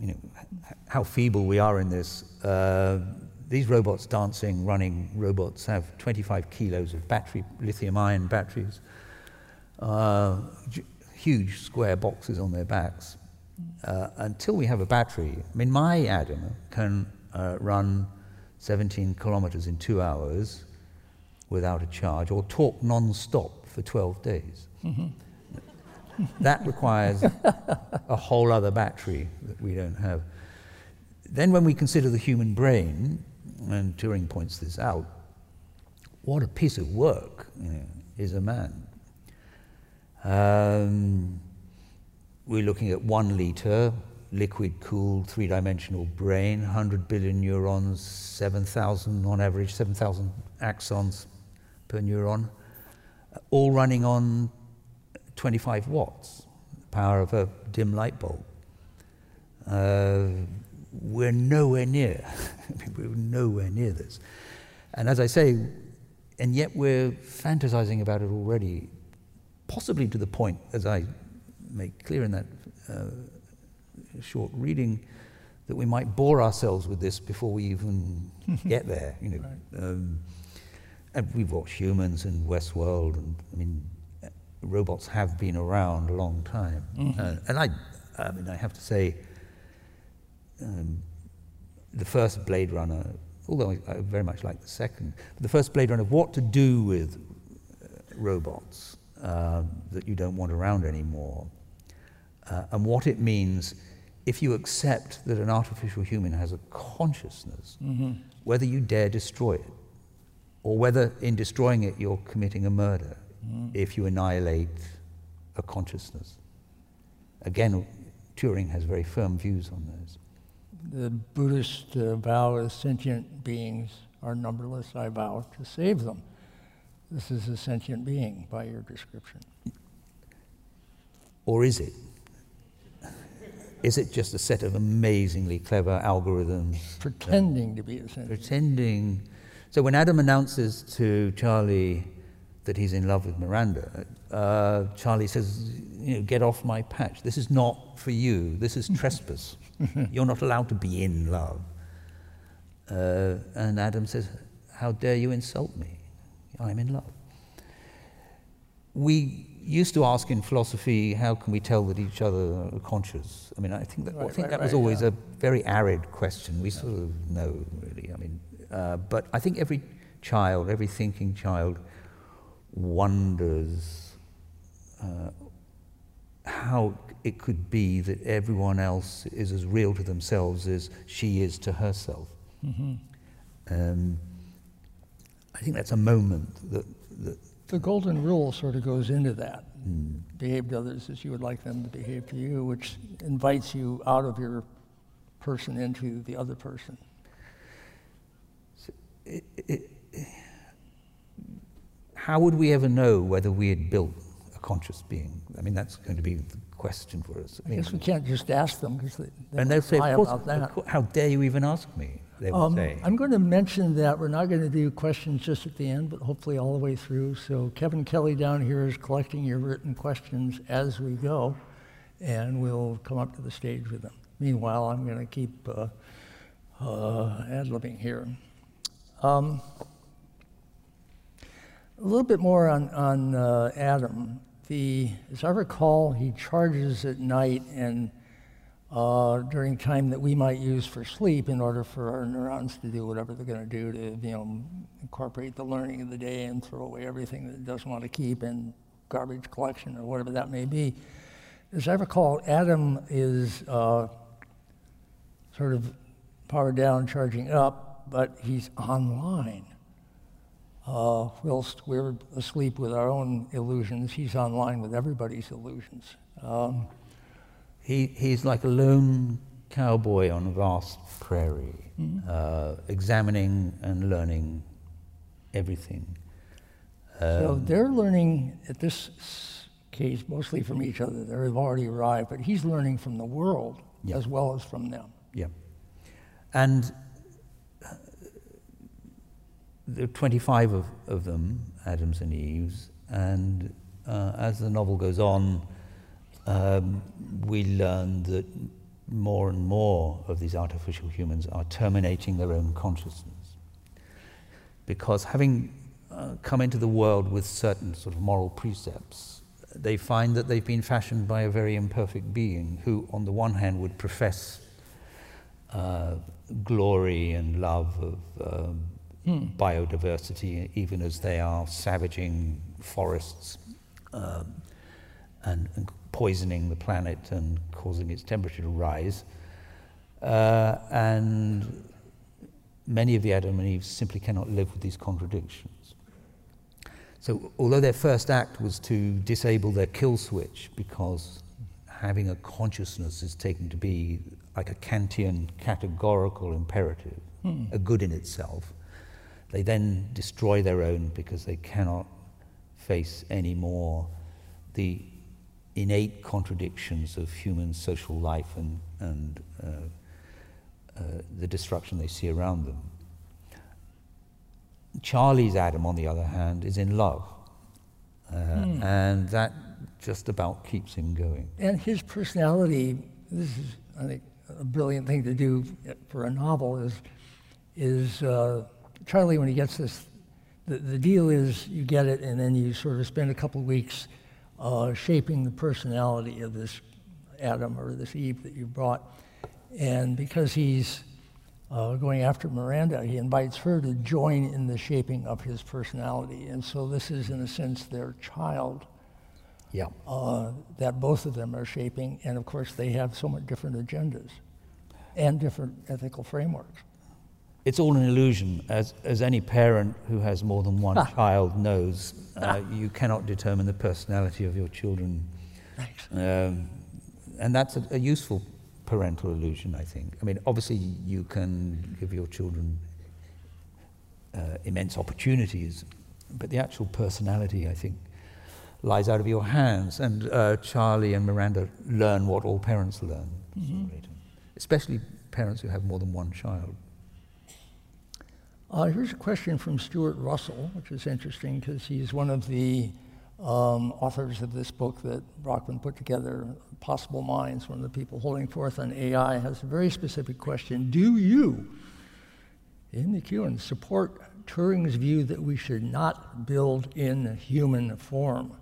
You know, how feeble we are in this. Uh, these robots dancing, running robots have 25 kilos of battery, lithium ion batteries, uh, huge square boxes on their backs. Uh, until we have a battery, I mean, my Adam can uh, run 17 kilometers in two hours without a charge or talk non stop for 12 days. Mm-hmm. That requires a whole other battery that we don't have. Then, when we consider the human brain, and Turing points this out, what a piece of work you know, is a man. Um, we're looking at one liter liquid cooled three dimensional brain, 100 billion neurons, 7,000 on average, 7,000 axons per neuron, all running on 25 watts, the power of a dim light bulb. Uh, we're nowhere near. we're nowhere near this. And as I say, and yet we're fantasizing about it already, possibly to the point, as I make clear in that uh, short reading, that we might bore ourselves with this before we even get there. You know, right. um, and we've watched Humans and Westworld, and I mean, robots have been around a long time. Mm-hmm. Uh, and I, I mean, I have to say, um, the first Blade Runner, although I, very much like the second, the first Blade Runner, what to do with uh, robots uh, that you don't want around anymore, uh, and what it means if you accept that an artificial human has a consciousness, mm-hmm. whether you dare destroy it, or whether in destroying it you're committing a murder if you annihilate a consciousness. Again, Turing has very firm views on those the Buddhist uh, vow is sentient beings are numberless. I vow to save them. This is a sentient being by your description. Or is it? Is it just a set of amazingly clever algorithms? Pretending to be a sentient. Pretending. So when Adam announces to Charlie that he's in love with Miranda, uh, Charlie says, you know, get off my patch. This is not for you. This is trespass. You're not allowed to be in love. Uh, and Adam says, How dare you insult me? I'm in love. We used to ask in philosophy, how can we tell that each other are conscious? I mean, I think that, right, I think right, that right, was always yeah. a very arid question. We yeah. sort of know, really. I mean, uh, but I think every child, every thinking child, wonders uh, how it could be that everyone else is as real to themselves as she is to herself. Mm-hmm. Um, I think that's a moment that, that, the golden rule sort of goes into that. Mm. Behave to others as you would like them to behave to you, which invites you out of your person into the other person. So it, it, how would we ever know whether we had built a conscious being? I mean, that's going to be the question for us. I, I guess we can't just ask them because they, they and they'll say, of course, of course, how dare you even ask me? They will um, say. I'm going to mention that we're not going to do questions just at the end, but hopefully all the way through. So Kevin Kelly down here is collecting your written questions as we go, and we'll come up to the stage with them. Meanwhile, I'm going to keep uh, uh, ad-libbing here. Um, a little bit more on, on uh, Adam the, as I recall, he charges at night and uh, during time that we might use for sleep in order for our neurons to do whatever they're going to do to, you know, incorporate the learning of the day and throw away everything that it doesn't want to keep in garbage collection or whatever that may be. As I recall, Adam is uh, sort of powered down, charging up, but he's online uh, whilst we're asleep with our own illusions, he's online with everybody's illusions. Um, he, he's like a lone cowboy on a vast prairie, mm-hmm. uh, examining and learning everything. Um, so they're learning at this case mostly from each other. They've already arrived, but he's learning from the world yeah. as well as from them. Yeah. And there are 25 of, of them, Adams and Eves, and uh, as the novel goes on, um, we learn that more and more of these artificial humans are terminating their own consciousness. Because having uh, come into the world with certain sort of moral precepts, they find that they've been fashioned by a very imperfect being who, on the one hand, would profess uh, glory and love of um, hmm. biodiversity, even as they are savaging forests um, and, and, poisoning the planet and causing its temperature to rise. Uh, and many of the Adam and Eve simply cannot live with these contradictions. So, although their first act was to disable their kill switch because having a consciousness is taken to be like a Kantian categorical imperative, hmm. a good in itself, they then destroy their own because they cannot face anymore the innate contradictions of human social life and, and uh, uh, the destruction they see around them. Charlie's Adam, on the other hand, is in love. Uh, mm. And that just about keeps him going. And his personality, this is, I think, a brilliant thing to do for a novel, is, is uh, Charlie, when he gets this, the, the deal is you get it, and then you sort of spend a couple of weeks uh, shaping the personality of this Adam or this Eve that you brought. And because he's uh, going after Miranda, he invites her to join in the shaping of his personality. And so this is, in a sense, their child. Yeah. Uh, that both of them are shaping. And of course, they have somewhat different agendas and different ethical frameworks. It's all an illusion. As, as any parent who has more than one ah. child knows, uh, you cannot determine the personality of your children. Um, and that's a, a useful parental illusion, I think. I mean, obviously, you can give your children uh, immense opportunities, but the actual personality, I think, lies out of your hands. And uh, Charlie and Miranda learn what all parents learn, mm-hmm. especially parents who have more than one child. Uh, here's a question from Stuart Russell, which is interesting because he's one of the um, authors of this book that Brockman put together, Possible Minds, one of the people holding forth on AI, has a very specific question. Do you, in the Q, support Turing's view that we should not build in human form?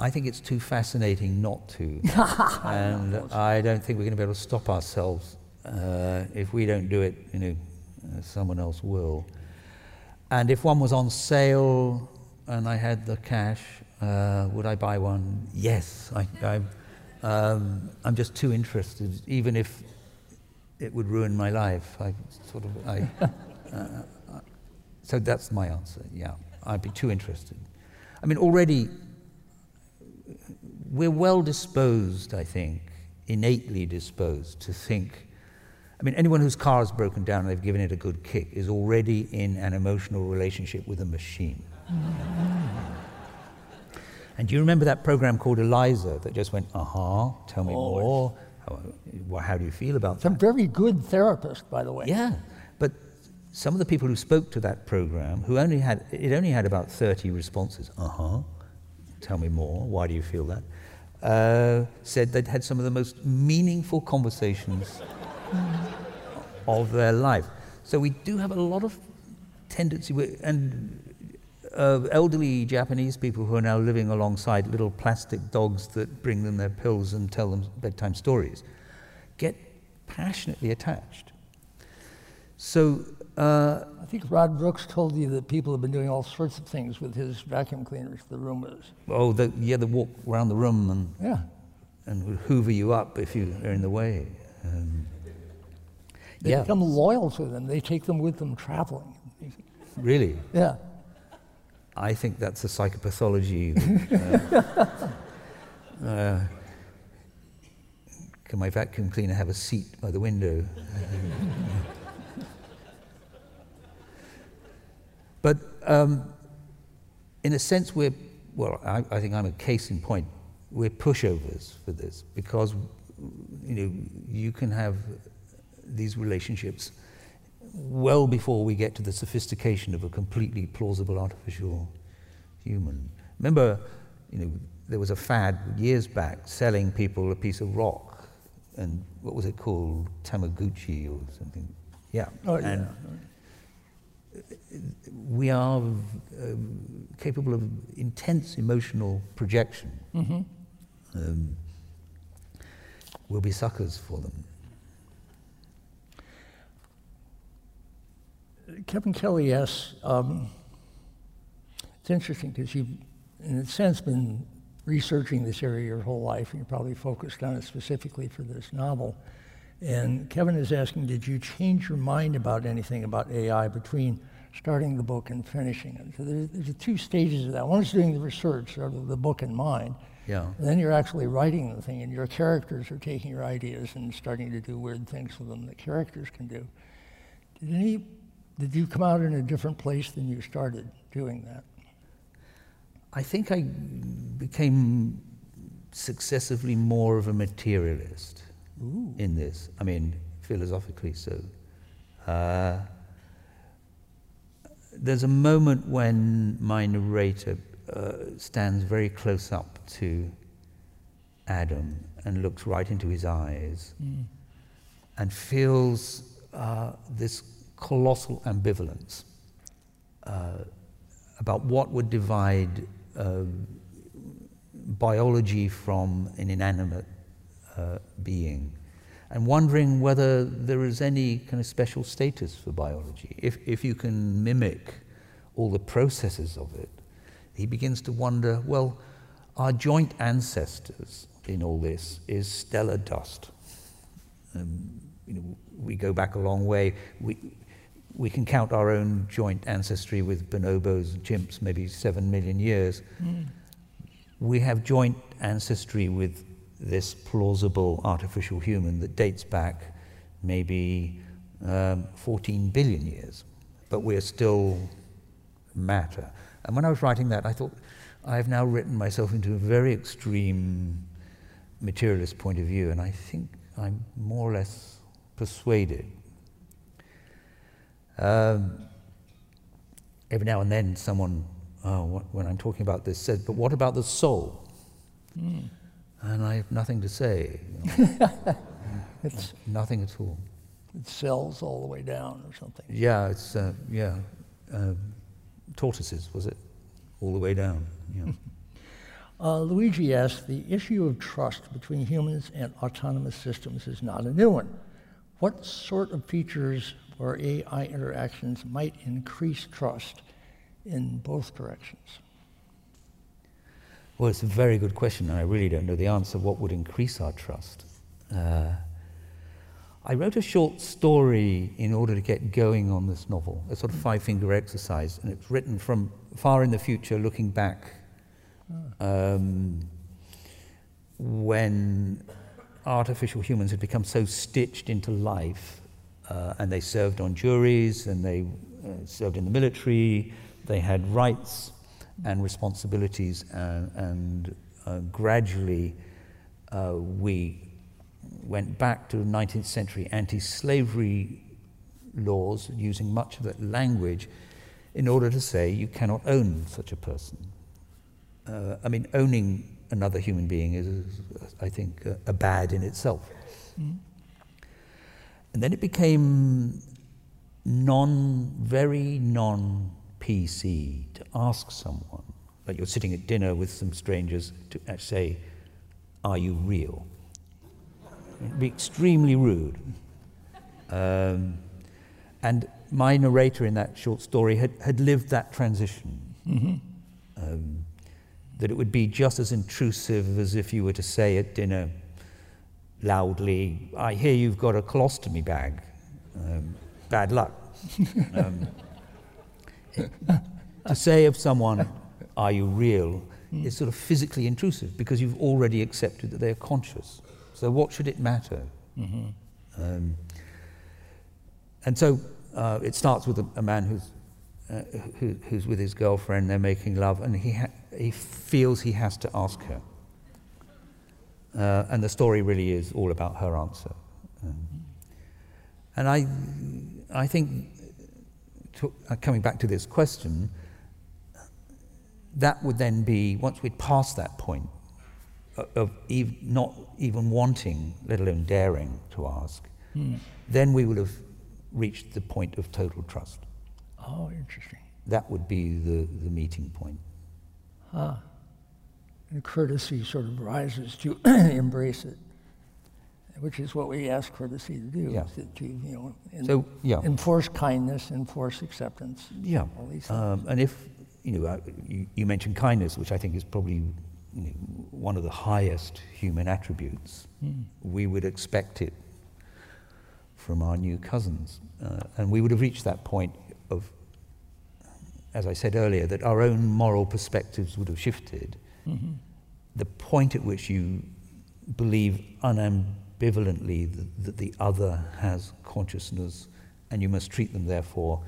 I think it's too fascinating not to. and I don't think we're going to be able to stop ourselves. Uh, if we don't do it, you know, uh, someone else will. And if one was on sale and I had the cash, uh, would I buy one? Yes. I, am um, I'm just too interested, even if it would ruin my life. I sort of, I, uh, so that's my answer. Yeah, I'd be too interested. I mean, already we're well disposed, I think, innately disposed to think I mean, anyone whose car has broken down and they've given it a good kick is already in an emotional relationship with a machine. and do you remember that program called Eliza that just went, uh huh, tell me oh, more? How, how do you feel about that? Some very good therapist, by the way. Yeah, but some of the people who spoke to that program, who only had, it only had about 30 responses, uh huh, tell me more, why do you feel that? Uh, said they'd had some of the most meaningful conversations of their life. So we do have a lot of tendency, and uh, elderly Japanese people who are now living alongside little plastic dogs that bring them their pills and tell them bedtime stories get passionately attached. So uh, I think Rod Brooks told you that people have been doing all sorts of things with his vacuum cleaners, for the Roombas. Oh, the, yeah, they walk around the room and yeah. and would hoover you up if you are in the way. Um, they yeah. become loyal to them. They take them with them traveling. Really? Yeah. I think that's a psychopathology. uh, uh, can my vacuum cleaner have a seat by the window? but um, in a sense, we're, well, I, I think I'm a case in point. We're pushovers for this because, you know, you can have these relationships well before we get to the sophistication of a completely plausible artificial human. Remember, you know, there was a fad years back selling people a piece of rock, and what was it called, Tamagotchi or something? Yeah. Oh, and yeah. we are um, capable of intense emotional projection. Mm-hmm. Um, we'll be suckers for them. Kevin Kelly asks, um, it's interesting because you've, in a sense, been researching this area your whole life, and you're probably focused on it specifically for this novel. And Kevin is asking, did you change your mind about anything about AI between starting the book and finishing it? So there's, there's two stages of that. One is doing the research, sort of the book in mind. Yeah. And then you're actually writing the thing, and your characters are taking your ideas and starting to do weird things with them that characters can do. Did any, did you come out in a different place than you started doing that? I think I became successively more of a materialist Ooh. in this. I mean, philosophically so. Uh, there's a moment when my narrator uh, stands very close up to Adam and looks right into his eyes Mm. and feels uh, this colossal ambivalence uh, about what would divide uh, biology from an inanimate uh, being, and wondering whether there is any kind of special status for biology. If, if you can mimic all the processes of it, he begins to wonder well, our joint ancestors in all this is stellar dust. Um, you know, we go back a long way. We, we can count our own joint ancestry with bonobos and chimps, maybe seven million years. Mm. We have joint ancestry with this plausible artificial human that dates back maybe um, 14 billion years, but we're still matter. And when I was writing that, I thought, I've now written myself into a very extreme materialist point of view, and I think I'm more or less persuaded. Um, every now and then, someone, oh, what, when I'm talking about this, said, But what about the soul? Mm. And I have nothing to say. you know. It's, nothing at all. it sells all the way down or something. Yeah, it's, uh, yeah. Um, tortoises, was it? All the way down. Yeah. Uh, Luigi asks, the issue of trust between humans and autonomous systems is not a new one. What sort of features or AI interactions might increase trust in both directions? Well, it's a very good question, and I really don't know the answer. What would increase our trust? Uh, I wrote a short story in order to get going on this novel, a sort of five finger exercise, and it's written from far in the future, looking back um, when artificial humans had become so stitched into life uh, and they served on juries and they uh, served in the military, they had rights and responsibilities, and, and uh, gradually uh, we went back to 19th century anti slavery laws using much of that language in order to say you cannot own such a person. Uh, I mean, owning another human being is, I think, a, a bad in itself. Mm. And then it became non, very non PC to ask someone, like you're sitting at dinner with some strangers, to say, Are you real? It'd be extremely rude. Um, and my narrator in that short story had, had lived that transition. Mm-hmm. Um, that it would be just as intrusive as if you were to say at dinner loudly, I hear you've got a colostomy bag. Um, bad luck. um, to say of someone, Are you real? is sort of physically intrusive because you've already accepted that they're conscious. So, what should it matter? Mm-hmm. Um, and so uh, it starts with a, a man who's, uh, who, who's with his girlfriend, they're making love, and he, ha- he feels he has to ask her. Uh, and the story really is all about her answer. Um, and I, I think, to, uh, coming back to this question, that would then be, once we'd passed that point of, of ev- not even wanting, let alone daring to ask, Hmm. then we would have reached the point of total trust. Oh, interesting. That would be the, the meeting point. Huh. And courtesy sort of rises to embrace it, which is what we ask courtesy to do. Yeah. To, to, you know, en- So, yeah. enforce kindness, enforce acceptance. Yeah. All these things. Um, and if, you know, uh, you, you mentioned kindness, which I think is probably you know, one of the highest human attributes, Hmm. we would expect it from our new cousins. Uh, and we would have reached that point of, as I said earlier, that our own moral perspectives would have shifted. Mhm. The point at which you believe unambivalently that, that the other has consciousness and you must treat them, therefore,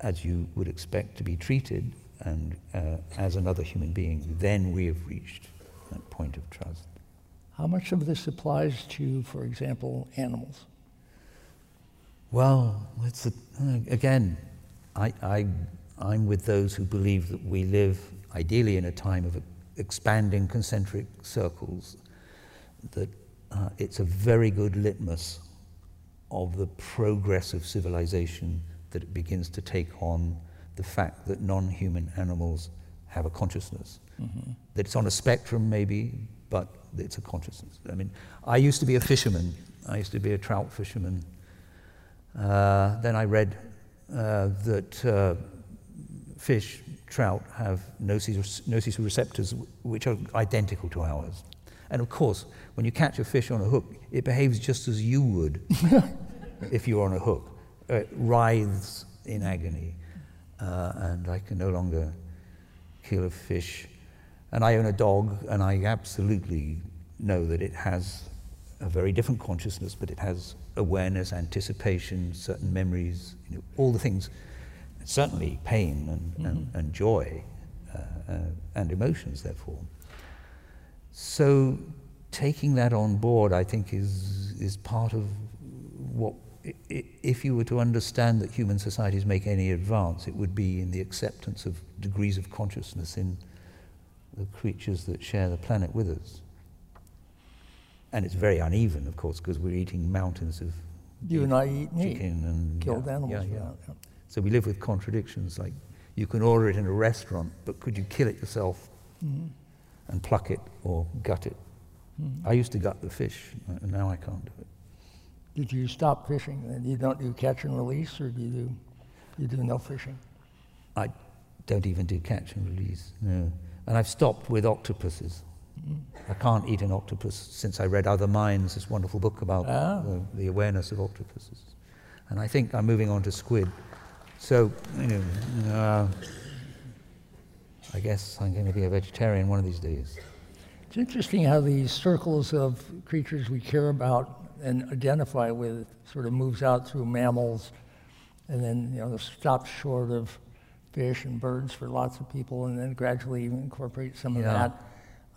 as you would expect to be treated and uh, as another human being, then we have reached that point of trust. How much of this applies to, for example, animals? Well, it's a, uh, again, I, I, I'm with those who believe that we live ideally in a time of expanding concentric circles, that uh, it's a very good litmus of the progress of civilization that it begins to take on the fact that non human animals have a consciousness. Mhm. That it's on a spectrum, maybe, but it's a consciousness. I mean, I used to be a fisherman, I used to be a trout fisherman. Uh, then I read uh, that uh, fish, trout, have nociceptors which are identical to ours. And of course, when you catch a fish on a hook, it behaves just as you would if you were on a hook. Uh, It writhes in agony. Uh, and I can no longer kill a fish. And I own a dog, and I absolutely know that it has a very different consciousness, but it has awareness, anticipation, certain memories, you know, all the things, certainly pain and, and, and joy uh, uh, and emotions, therefore. So taking that on board, I think, is, is part of what, if you were to understand that human societies make any advance, it would be in the acceptance of degrees of consciousness in the creatures that share the planet with us. And it's very uneven, of course, because we're eating mountains of You and I eat meat, chicken and killed yeah, animals. Yeah, yeah. So we live with contradictions. Like you can order it in a restaurant, but could you kill it yourself Mhm. and pluck it or gut it? Mhm. I used to gut the fish, and now I can't do it. Did you stop fishing? And you don't do catch and release, or do you do, you do no fishing? I don't even do catch and release. No. And I've stopped with octopuses. I can't eat an octopus since I read Other Minds, this wonderful book about Ah. the, the awareness of octopuses. And I think I'm moving on to squid. So, you know, uh, I guess I'm going to be a vegetarian one of these days. It's interesting how these circles of creatures we care about and identify with sort of moves out through mammals, and then you know stops short of fish and birds for lots of people, and then gradually even incorporate some of Yeah. that.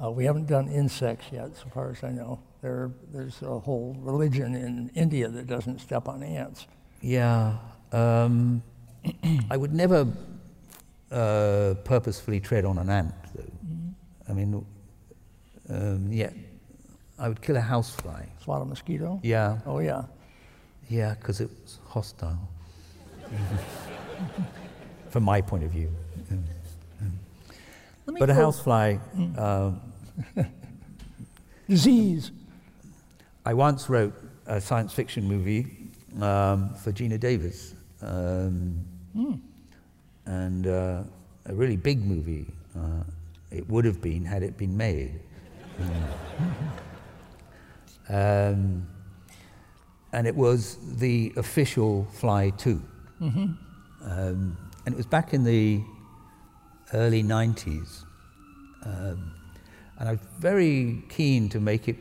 Uh, we haven't done insects yet, so far as I know. There, there's a whole religion in India that doesn't step on ants. Yeah. Um, I would never uh, purposefully tread on an ant, though. I mean, um, yeah, I would kill a housefly. Swat a mosquito? Yeah, Oh yeah. yeah, because it was hostile. From my point of view. But a housefly, uh, disease. I once wrote a science fiction movie um, for Geena Davis, um, Hmm. and uh, a really big movie. Uh, it would have been had it been made. um, and it was the official Fly 2. Mhm. Um, and it was back in the early 90s. Um, and I was very keen to make it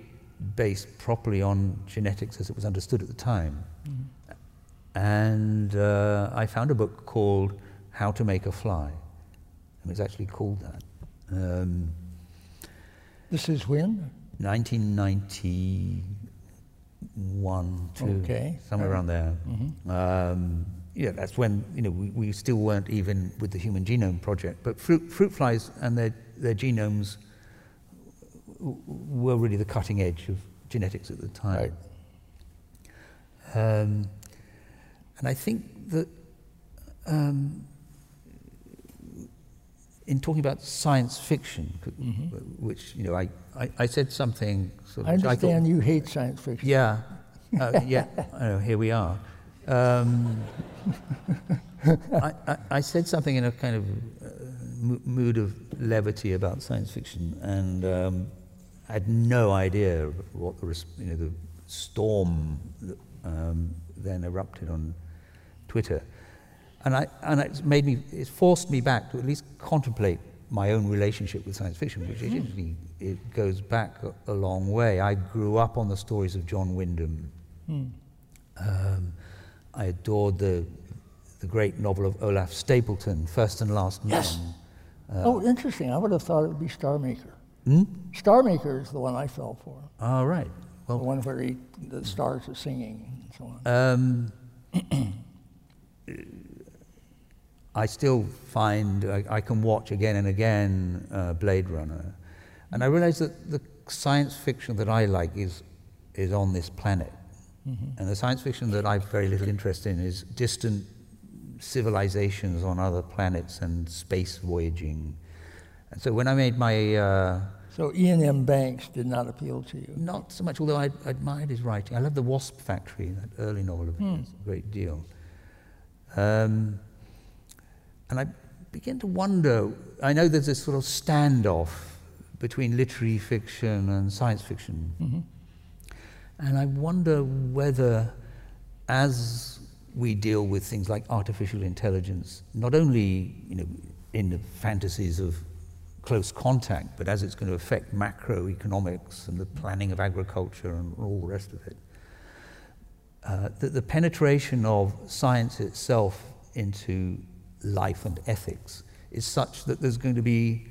based properly on genetics as it was understood at the time. And uh, I found a book called How to Make a Fly. And it was actually called that. Um, This is when? 1991, two, Okay, somewhere all around there. Mhm. Um, yeah, that's when you know we, we still weren't even with the Human Genome Project. But fruit, fruit flies and their their genomes were really the cutting edge of genetics at the time. Right. And I think that um, in talking about science fiction, Mm-hmm. which you know, I, I, I said something. Sort I of, which understand thought, you hate science fiction. Yeah, uh, yeah. I know, here we are. Um, I, I, I said something in a kind of uh, mo- mood of levity about science fiction, and um, I had no idea what the you know the storm that, um, then erupted on Twitter, and I and it's made me it's forced me back to at least contemplate my own relationship with science fiction, which actually it goes back a, a long way. I grew up on the stories of John Wyndham. Um, I adored the the great novel of Olaf Stapledon, First and Last Man. Yes. oh, interesting. I would have thought it would be Star Maker. Hmm? Star Maker is the one I fell for. All right. Well, the one where he, the stars are singing and so on. um, I still find I, I can watch again and again uh, Blade Runner, and I realize that the science fiction that I like is is on this planet, and the science fiction that I've very little interest in is distant civilizations on other planets and space voyaging. And so when I made my uh, So Iain M. Banks did not appeal to you. Not so much, although I admired his writing. I love The Wasp Factory, that early novel of his, a great deal. Um, and I begin to wonder I know there's this sort of standoff between literary fiction and science fiction. And I wonder whether, as we deal with things like artificial intelligence, not only you know, in the fantasies of close contact, but as it's going to affect macroeconomics and the planning of agriculture and all the rest of it, uh, that the penetration of science itself into life and ethics is such that there's going to be,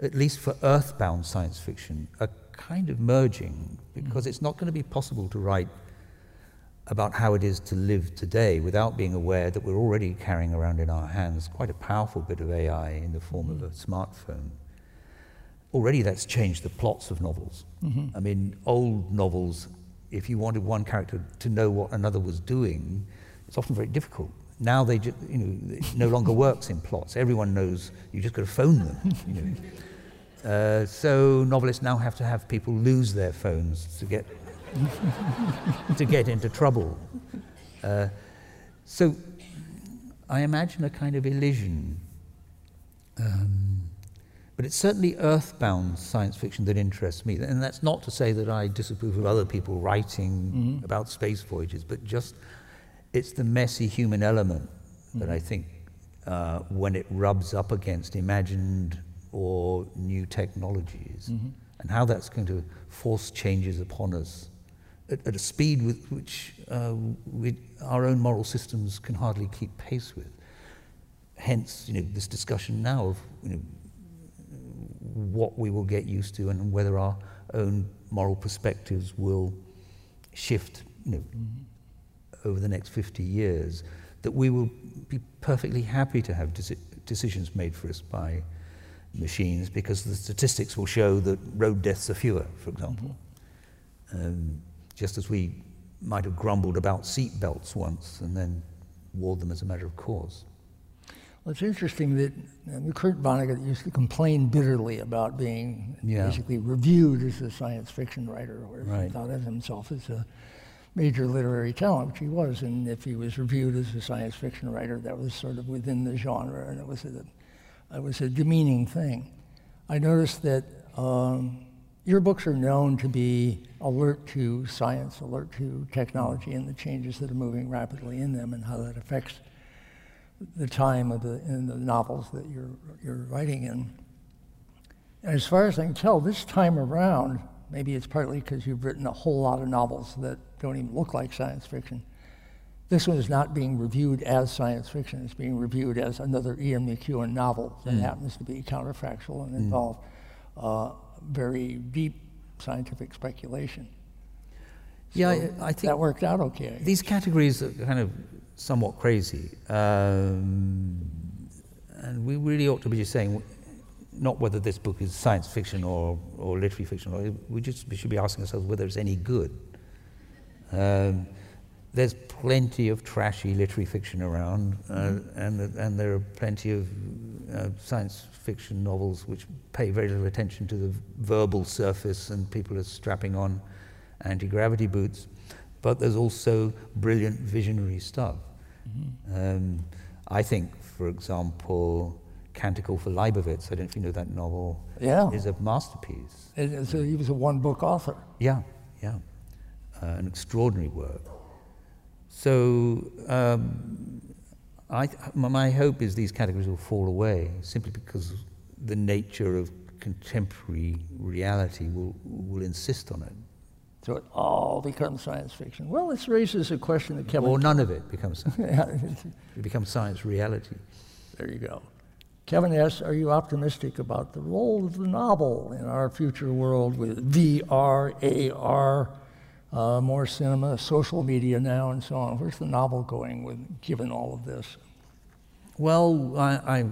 at least for earthbound science fiction, a kind of merging because it's not going to be possible to write about how it is to live today without being aware that we're already carrying around in our hands quite a powerful bit of AI in the form of a smartphone. Already that's changed the plots of novels. I mean, old novels, if you wanted one character to know what another was doing, it's often very difficult. Now they ju- you know, it no longer works in plots. Everyone knows you just got to phone them. You know. Uh, so novelists now have to have people lose their phones to get to get into trouble. Uh, so I imagine a kind of elision. Um, but it's certainly earthbound science fiction that interests me. And that's not to say that I disapprove of other people writing about space voyages, but just it's the messy human element that I think uh, when it rubs up against imagined or new technologies and how that's going to force changes upon us at, at a speed with which uh, we, our own moral systems can hardly keep pace with. Hence, you know, this discussion now of you know, what we will get used to and whether our own moral perspectives will shift you know, over the next 50 years, that we will be perfectly happy to have deci- decisions made for us by machines because the statistics will show that road deaths are fewer, for example. Um, just as we might have grumbled about seat belts once and then wore them as a matter of course. Well, it's interesting that uh, Kurt Vonnegut used to complain bitterly about being Yeah. basically reviewed as a science fiction writer, or he thought of himself as a major literary talent, which he was. And if he was reviewed as a science fiction writer, that was sort of within the genre, and it was a, it was a demeaning thing. I noticed that um, your books are known to be alert to science, alert to technology, and the changes that are moving rapidly in them, and how that affects the time of the in the novels that you're you're writing in. And as far as I can tell, this time around, maybe it's partly because you've written a whole lot of novels that don't even look like science fiction. This one is not being reviewed as science fiction. It's being reviewed as another Ian McEwan novel that happens to be counterfactual and involve uh, very deep scientific speculation. Yeah, I, I think that worked out okay. these categories are kind of somewhat crazy. Um, and we really ought to be just saying not whether this book is science fiction or, or literary fiction, or we just we should be asking ourselves whether it's any good. Um, there's plenty of trashy literary fiction around, uh, and, and there are plenty of uh, science fiction novels which pay very little attention to the verbal surface, and people are strapping on anti gravity boots. But there's also brilliant visionary stuff. Um, I think, for example, Canticle for Leibowitz, I don't know if you know that novel, Yeah. is a masterpiece. A- he was a one book author. Yeah, yeah. Uh, an extraordinary work. So, um, I, my my hope is these categories will fall away simply because the nature of contemporary reality will, will insist on it. So it all becomes science fiction. Well, this raises a question that Kevin. Or none of it becomes, Yeah, it becomes science reality. there you go. Kevin asks, are you optimistic about the role of the novel in our future world with VR, AR, uh, more cinema, social media now, and so on? Where's the novel going with given all of this? Well, I, I,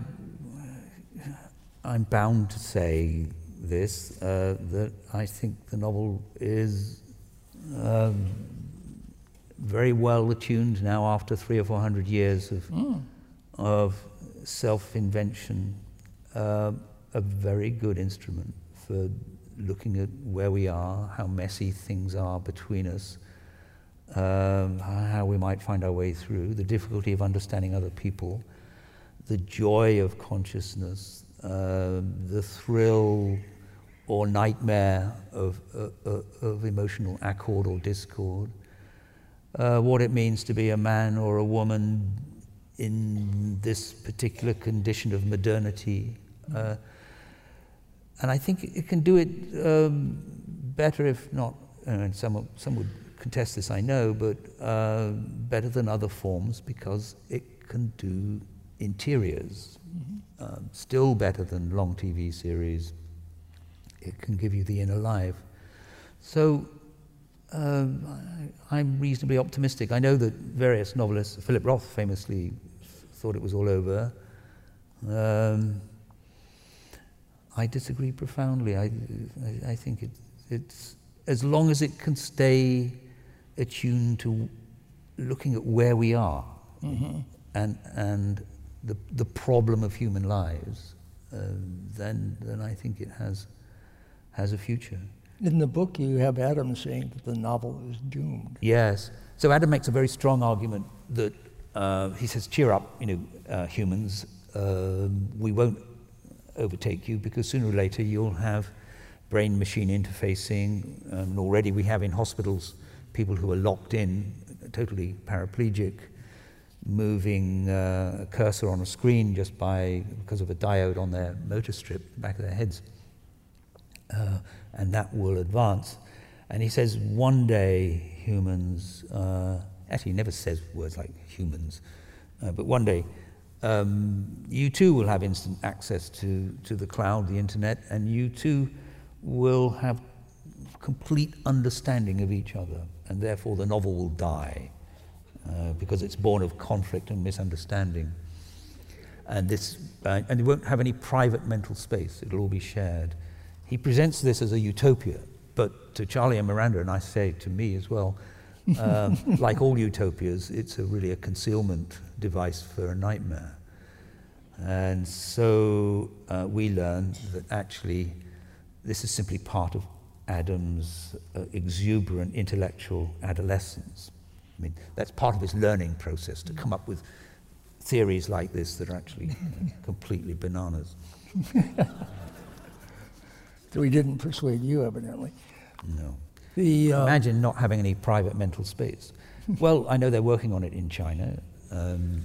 I'm bound to say this uh, that I think the novel is um, very well attuned now after three or four hundred years of, of self invention, uh, a very good instrument for looking at where we are, how messy things are between us, um, how we might find our way through, the difficulty of understanding other people, the joy of consciousness, um, the thrill or nightmare of, uh, uh, of emotional accord or discord, uh, what it means to be a man or a woman in this particular condition of modernity. Uh, and I think it can do it um, better, if not, and some, some would contest this, I know, but uh, better than other forms because it can do interiors. Um, still better than long TV series. It can give you the inner life. So um, I, I'm reasonably optimistic. I know that various novelists, Philip Roth famously thought it was all over. Um, I disagree profoundly. I, I, I think it, it's as long as it can stay attuned to looking at where we are and, and the, the problem of human lives, um, then, then I think it has, has a future. In the book, you have Adam saying that the novel is doomed. Yes. So Adam makes a very strong argument that uh, he says, "Cheer up, you know, uh, humans. Um, we won't overtake you because sooner or later you'll have brain-machine interfacing. Um, and already we have in hospitals people who are locked in, totally paraplegic, moving uh, a cursor on a screen just by because of a diode on their motor strip, back of their heads." Uh, and that will advance. And he says one day humans, uh, actually, he never says words like humans, uh, but one day um, you too will have instant access to, to the cloud, the internet, and you too will have complete understanding of each other, and therefore the novel will die uh, because it's born of conflict and misunderstanding. And, this, uh, and it won't have any private mental space, it'll all be shared. He presents this as a utopia, but to Charlie and Miranda, and I say to me as well, um, like all utopias, it's a, really a concealment device for a nightmare. And so uh, we learn that actually this is simply part of Adam's uh, exuberant intellectual adolescence. I mean, that's part of his learning process to come up with theories like this that are actually completely bananas. So he didn't persuade you, evidently. No. The, uh, Imagine not having any private mental space. well, I know they're working on it in China, um,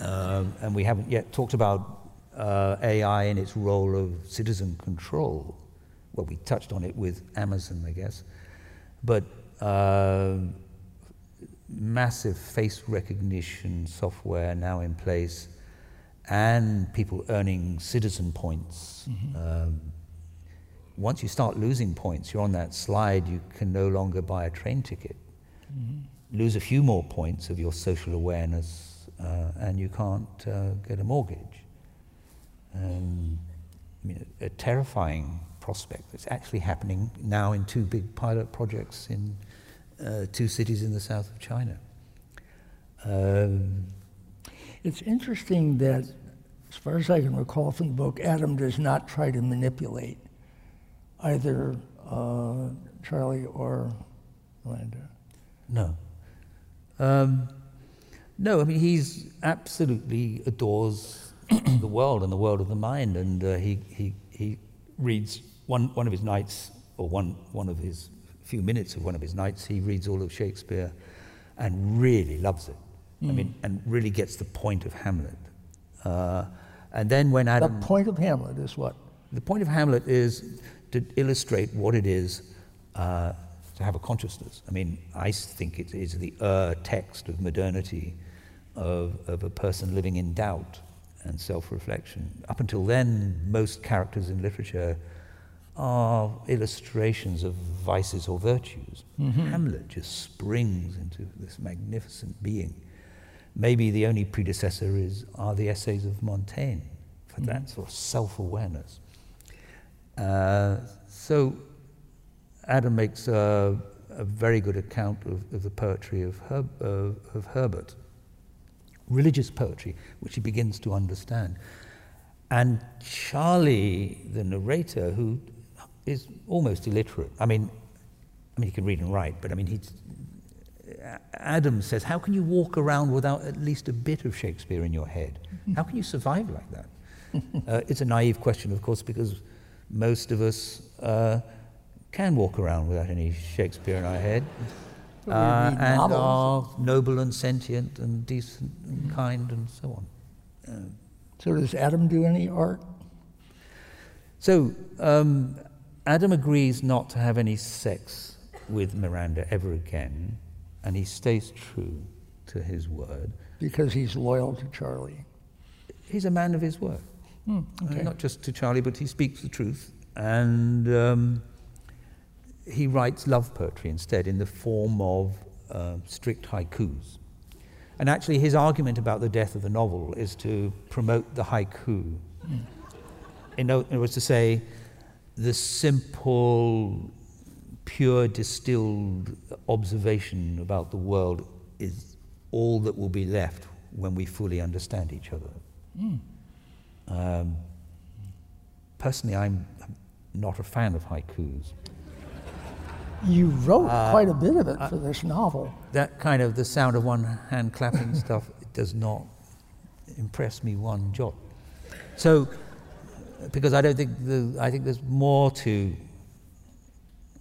um, and we haven't yet talked about uh, AI and its role of citizen control. Well, we touched on it with Amazon, I guess, but uh, massive face recognition software now in place, and people earning citizen points. Um, once you start losing points, you're on that slide, you can no longer buy a train ticket Mm-hmm. Lose a few more points of your social awareness, uh, and you can't uh, get a mortgage. Um, I mean, a, a, terrifying prospect that's actually happening now in two big pilot projects in uh, two cities in the south of China. Um, it's interesting that, as far as I can recall from the book, Adam does not try to manipulate either uh, Charlie or Miranda. No. Um, no, I mean, he's absolutely adores the world and the world of the mind, and uh, he, he, he reads one, one of his nights, or one, one of his few minutes of one of his nights, he reads all of Shakespeare and really loves it. Mm. I mean, and really gets the point of Hamlet. Uh, and then when Adam. The point of Hamlet is what? The point of Hamlet is to illustrate what it is uh, to have a consciousness. I mean, I think it is the ur text of modernity, of, of a person living in doubt and self reflection. Up until then, most characters in literature are illustrations of vices or virtues. Mm-hmm. Hamlet just springs into this magnificent being. Maybe the only predecessor is are the essays of Montaigne for mm-hmm. that sort of self-awareness. Uh, so Adam makes a, a, very good account of, of the poetry of, Herb, uh, of Herbert, religious poetry, which he begins to understand. And Charlie, the narrator, who is almost illiterate. I mean, I mean, he can read and write, but I mean, he's, Adam says, How can you walk around without at least a bit of Shakespeare in your head? How can you survive like that? uh, it's a naive question, of course, because most of us uh, can walk around without any Shakespeare in our head. Uh, and are noble and sentient and decent and kind and so on. Uh, so, does Adam do any art? So, um, Adam agrees not to have any sex with Miranda ever again, and he stays true to his word. Because he's loyal to Charlie. He's a man of his word. Hmm, okay. uh, not just to Charlie, but he speaks the truth. And um, he writes love poetry instead in the form of uh, strict haikus. And actually, his argument about the death of the novel is to promote the haiku. Mm. In other words, to say, the simple, pure, distilled observation about the world is all that will be left when we fully understand each other. Mm. Um, personally, I'm not a fan of haikus. You wrote uh, quite a bit of it uh, for this novel. That kind of the sound of one hand clapping stuff does not impress me one jot. So because I don't think the, I think there's more to.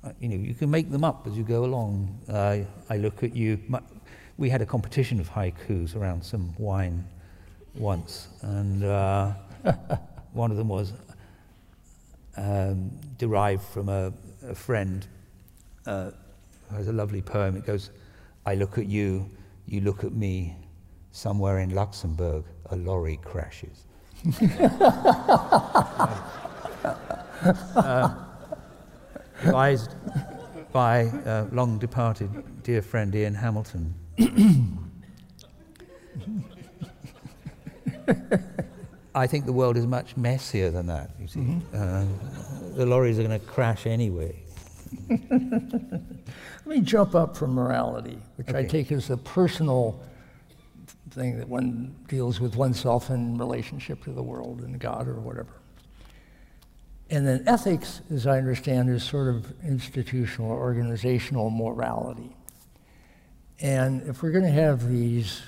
Uh, you know, you can make them up as you go along. Uh, I look at you. My, we had a competition of haikus around some wine once, and uh, one of them was um, derived from a, a friend uh, who has a lovely poem. It goes, "I look at you, you look at me. Somewhere in Luxembourg, a lorry crashes." uh, advised by uh, long departed dear friend Ian Hamilton. I think the world is much messier than that, you see. Mm-hmm. Uh, the lorries are going to crash anyway. Let me jump up from morality, which okay. I take as a personal thing that one deals with oneself in relationship to the world and God or whatever. And then ethics, as I understand, is sort of institutional or organizational morality. And if we're going to have these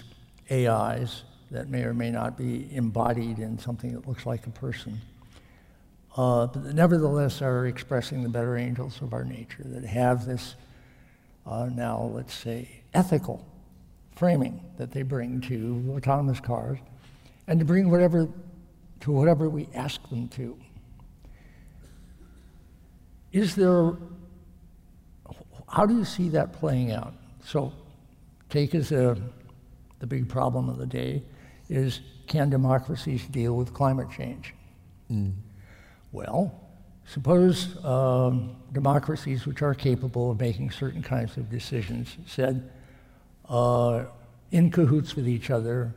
AIs that may or may not be embodied in something that looks like a person, uh, but nevertheless are expressing the better angels of our nature that have this uh, now, let's say, ethical framing that they bring to autonomous cars and to bring whatever to whatever we ask them to. Is there, how do you see that playing out? So, take as a, the big problem of the day is can democracies deal with climate change? Mm. Well, Suppose um, democracies which are capable of making certain kinds of decisions said, uh, in cahoots with each other,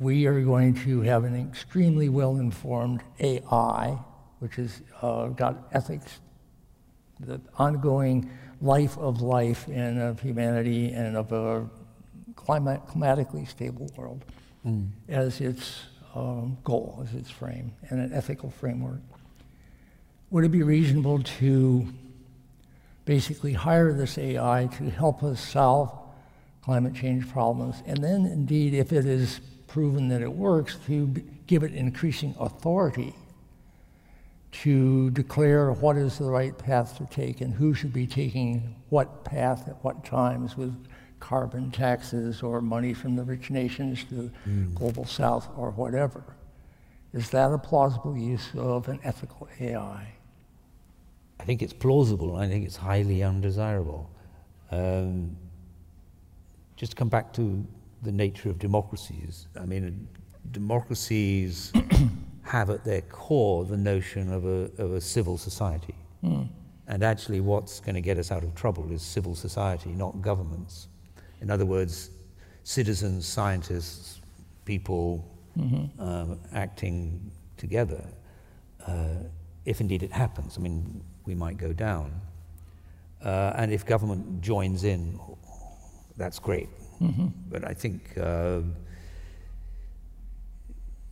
we are going to have an extremely well informed AI, which has uh, got ethics, the ongoing life of life and of humanity and of a climate, climatically stable world mm. as its um, goal, as its frame, and an ethical framework. Would it be reasonable to basically hire this AI to help us solve climate change problems, and then indeed, if it is proven that it works, to give it increasing authority to declare what is the right path to take and who should be taking what path at what times with carbon taxes or money from the rich nations to the mm. global south or whatever. Is that a plausible use of an ethical AI? I think it's plausible. I think it's highly undesirable. Um, just to come back to the nature of democracies, I mean, democracies have at their core the notion of a, of a civil society. Mm. And actually, what's going to get us out of trouble is civil society, not governments. In other words, citizens, scientists, people mm-hmm. um, acting together, uh, if indeed it happens. I mean, we might go down. Uh, and if government joins in, that's great. Mm-hmm. But I think uh,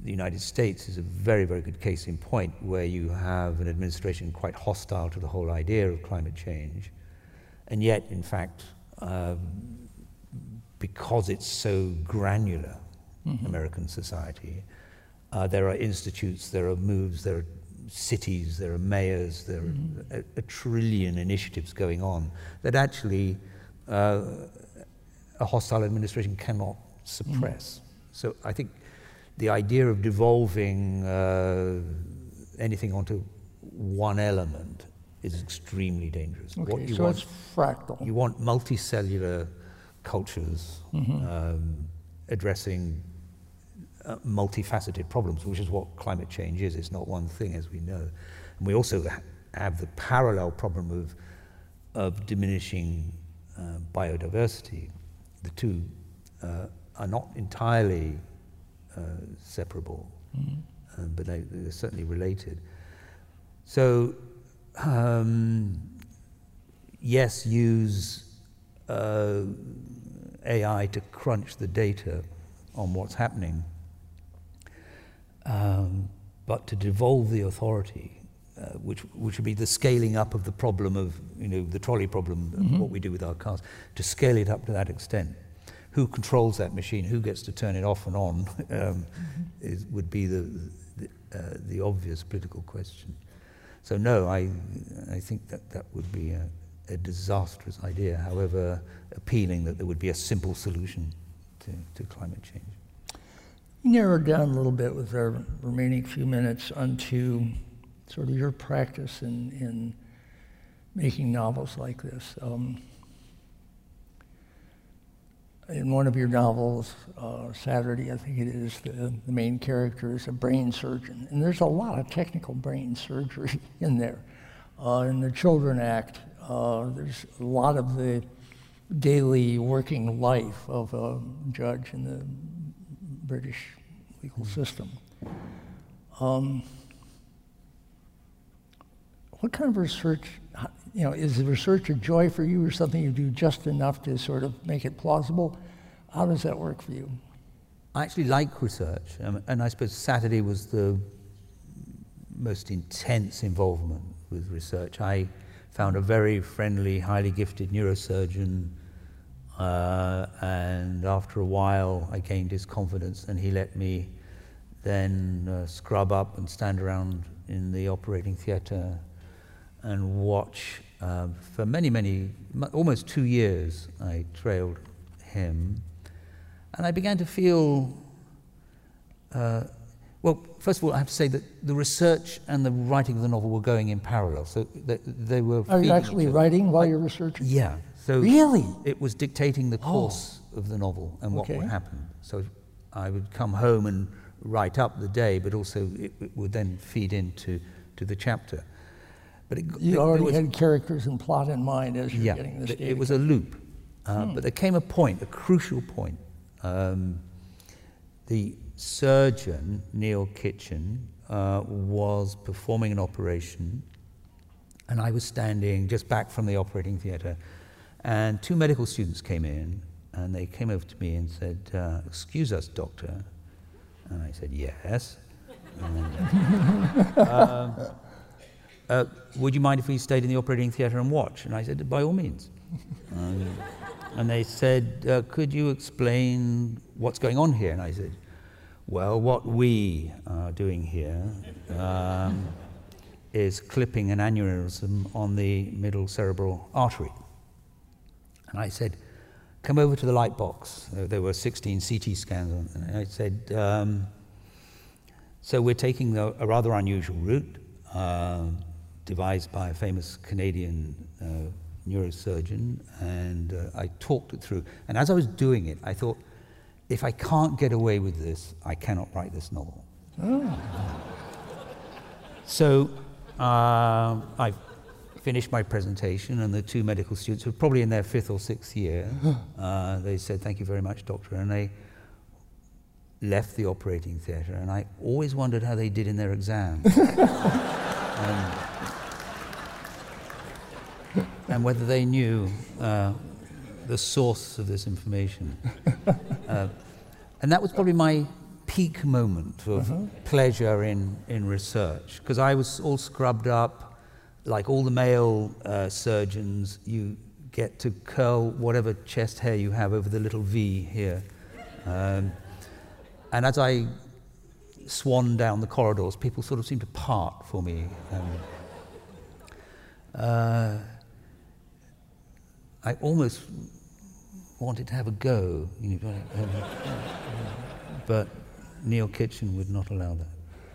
the United States is a very, very good case in point where you have an administration quite hostile to the whole idea of climate change. And yet, in fact, um, because it's so granular, mm-hmm. American society, uh, there are institutes, there are moves, there are cities, there are mayors, there mm-hmm. are a, a, trillion initiatives going on that actually uh, a hostile administration cannot suppress. Mm-hmm. So I think the idea of devolving uh, anything onto one element is extremely dangerous. Okay, so want, it's fractal. You want multicellular cultures mm-hmm. um, addressing uh, multifaceted problems, which is what climate change is. It's not one thing, as we know. And we also ha- have the parallel problem of, of diminishing uh, biodiversity. The two uh, are not entirely uh, separable, mm-hmm. Um, but they, are certainly related. So, um, yes, use uh, AI to crunch the data on what's happening, um, but to devolve the authority, uh, which, which would be the scaling up of the problem of, you know, the trolley problem, mm-hmm. what we do with our cars, to scale it up to that extent who controls that machine, who gets to turn it off and on, um, mm-hmm. is, would be the, the, uh, the, obvious political question. So, no, I, I think that that would be a, a, disastrous idea, however appealing that there would be a simple solution to, to climate change. Narrow down a little bit with our remaining few minutes onto sort of your practice in, in making novels like this. Um, in one of your novels, uh, Saturday, I think it is, the, the, main character is a brain surgeon. And there's a lot of technical brain surgery in there. Uh, in the Children Act, uh, there's a lot of the daily working life of a judge in the British legal mm-hmm. system. Um, what kind of research you know, is the research a joy for you or something you do just enough to sort of make it plausible? How does that work for you? I actually like research, um, and I suppose Saturday was the most intense involvement with research. I found a very friendly, highly gifted neurosurgeon, uh, and after a while, I gained his confidence, and he let me then uh, scrub up and stand around in the operating theatre and watch uh, for many, many, almost two years, I trailed him. And I began to feel, uh, well, first of all, I have to say that the research and the writing of the novel were going in parallel. So they, they were. Are you actually writing while you're researching? Yeah. So really? It was dictating the course oh. of the novel and what okay. would happen. So I would come home and write up the day, but also it, it would then feed into to the chapter. But it, you already was, had characters and plot in mind as you're yeah, getting this. Yeah, It was a loop, uh, hmm. but there came a point, a crucial point. Um, the surgeon Neil Kitchen uh, was performing an operation, and I was standing just back from the operating theatre, and two medical students came in, and they came over to me and said, uh, "Excuse us, doctor," and I said, "Yes." Um, uh, would you mind if we stayed in the operating theatre and watched? And I said, by all means. Um, and they said, uh, could you explain what's going on here? And I said, well, what we are doing here um, is clipping an aneurysm on the middle cerebral artery. And I said, come over to the light box. There were 16 CT scans. And I said, um, so we're taking a, a rather unusual route. Uh, devised by a famous Canadian uh, neurosurgeon, and uh, I talked it through. And as I was doing it, I thought, if I can't get away with this, I cannot write this novel. Oh. So uh, I finished my presentation, and the two medical students, who were probably in their fifth or sixth year, uh, they said, Thank you very much, doctor. And they left the operating theatre, and I always wondered how they did in their exams. um, and whether they knew uh, the source of this information. Uh, and that was probably my peak moment of uh-huh. pleasure in, in research, because I was all scrubbed up, like all the male uh, surgeons, you get to curl whatever chest hair you have over the little V here. Um, and as I swan down the corridors, people sort of seem to part for me. Um, uh, I almost wanted to have a go, but Neil Kitchen would not allow that.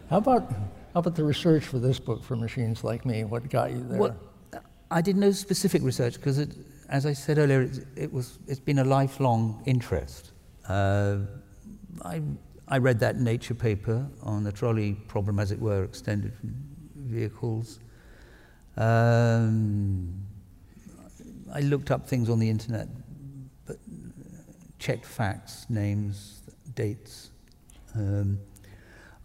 How about, how about the research for this book for machines like me? What got you there? Well, I did no specific research because, as I said earlier, it, it, was, it's been a lifelong interest. Uh, I, I read that Nature paper on the trolley problem, as it were, extended vehicles. Um, I looked up things on the internet, checked facts, names, dates. Um,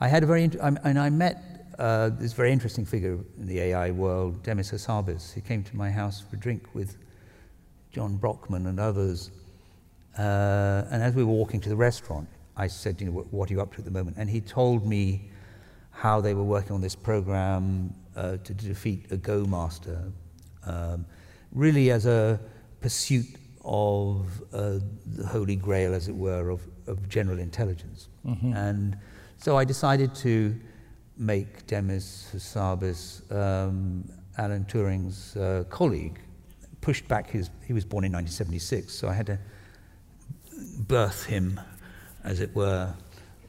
I had a very, and I met uh, this very interesting figure in the AI world, Demis Hassabis. He came to my house for a drink with John Brockman and others. Uh, and as we were walking to the restaurant, I said, you know, what, what, are you up to at the moment? And he told me how they were working on this program uh, to defeat a Go master. Um, really as a pursuit of uh, the holy grail, as it were, of, of general intelligence. Mm-hmm. And so I decided to make Demis Hassabis um, Alan Turing's uh, colleague, pushed back his, he was born in 1976, so I had to birth him, as it were,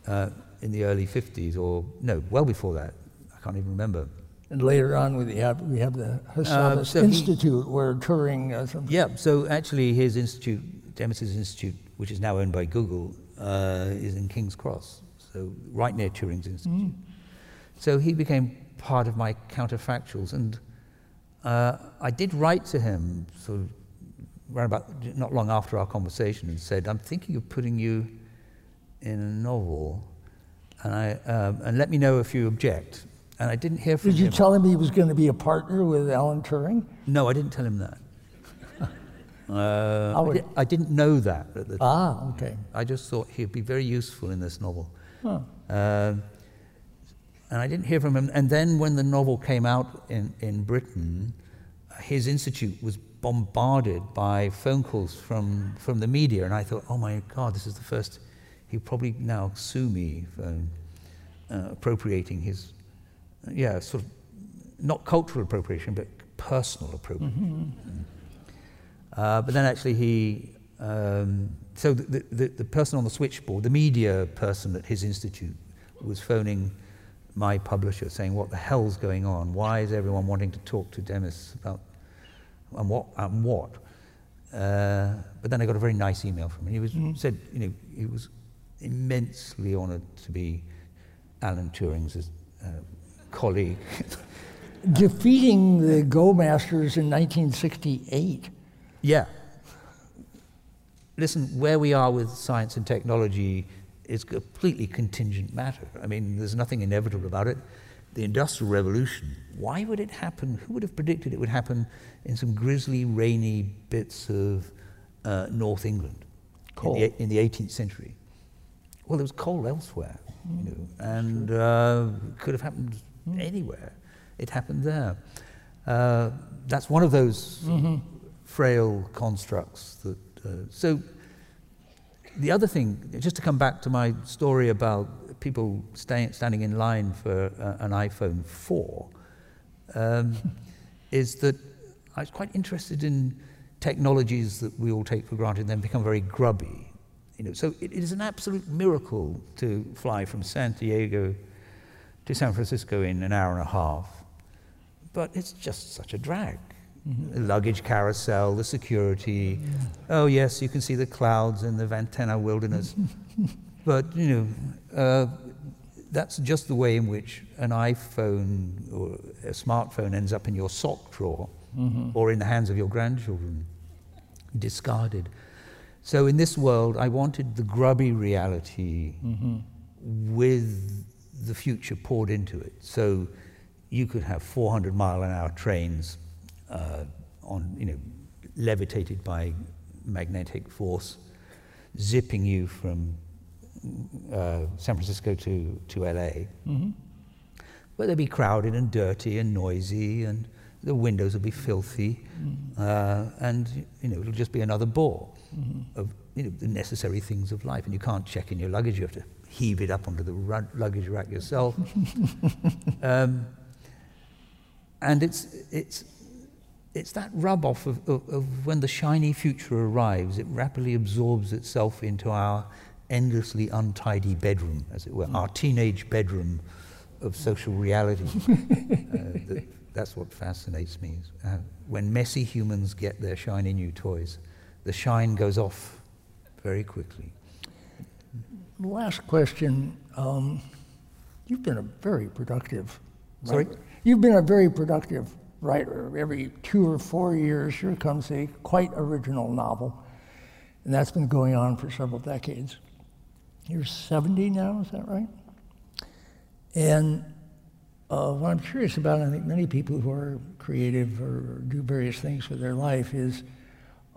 uh, in the early 50s, or no, well before that, I can't even remember. And later on, we have we have the Hassabis uh, so Institute, he, where Turing. Uh, some yeah, so actually, his institute, Demis's institute, which is now owned by Google, uh, is in King's Cross, so right near Turing's institute. Mm. So he became part of my counterfactuals, and uh, I did write to him, sort of, around about not long after our conversation, and said, "I'm thinking of putting you in a novel, and I um, and let me know if you object." And I didn't hear from him. Did you tell him he was going to be a partner with Alan Turing? No, I didn't tell him that. uh, I, did, I, didn't know that at the time. Ah, okay. I just thought he'd be very useful in this novel. Huh. Uh, and I didn't hear from him. And then when the novel came out in, in Britain, his institute was bombarded by phone calls from, from the media. And I thought, oh my God, this is the first. He'll probably now sue me for uh, appropriating his yeah, sort of not cultural appropriation, but personal appropriation. Mm-hmm. Uh, but then actually he, um, so the, the, the, person on the switchboard, the media person at his institute, was phoning my publisher saying, what the hell's going on? Why is everyone wanting to talk to Demis about, and what, and what? Uh, but then I got a very nice email from him. He was, mm-hmm. said, you know, he was immensely honoured to be Alan Turing's uh, colleague. defeating the Go Masters in 1968. Yeah. Listen, where we are with science and technology is completely contingent matter. I mean, there's nothing inevitable about it. The Industrial Revolution, why would it happen? Who would have predicted it would happen in some grisly, rainy bits of uh, North England Coal. In, the, in the 18th century? Well, there was coal elsewhere, you know, and uh, could have happened anywhere. It happened there. Uh, that's one of those frail constructs that. Uh, so, the other thing, just to come back to my story about people stay, standing in line for uh, an iPhone 4, um, is that I was quite interested in technologies that we all take for granted and then become very grubby. You know, so it, it is an absolute miracle to fly from San Diego to San Francisco in an hour and a half, but it's just such a drag. Mm-hmm. The luggage carousel, the security. Oh yes, you can see the clouds in the Ventana wilderness, but you know, uh, that's just the way in which an iPhone or a smartphone ends up in your sock drawer mm-hmm. or in the hands of your grandchildren, discarded. So in this world, I wanted the grubby reality mm-hmm. with the future poured into it. So you could have 400 mile an hour trains uh, on, you know, levitated by magnetic force, zipping you from uh, San Francisco to, to LA. But they'd be crowded and dirty and noisy, and the windows would be filthy, uh, and you know it'll just be another bore of you know the necessary things of life. And you can't check in your luggage; you have to heave it up onto the luggage rack yourself. um, and it's it's it's that rub off of, of, of when the shiny future arrives. It rapidly absorbs itself into our endlessly untidy bedroom, as it were, our teenage bedroom of social reality. uh, that, that's what fascinates me. is, Uh, when messy humans get their shiny new toys, the shine goes off very quickly. Last question. Um, you've been a very productive Sorry? writer. You've been a very productive writer. Every two or four years, here comes a quite original novel. And that's been going on for several decades. You're 70 now, is that right? And uh, what I'm curious about, I think many people who are creative or do various things with their life, is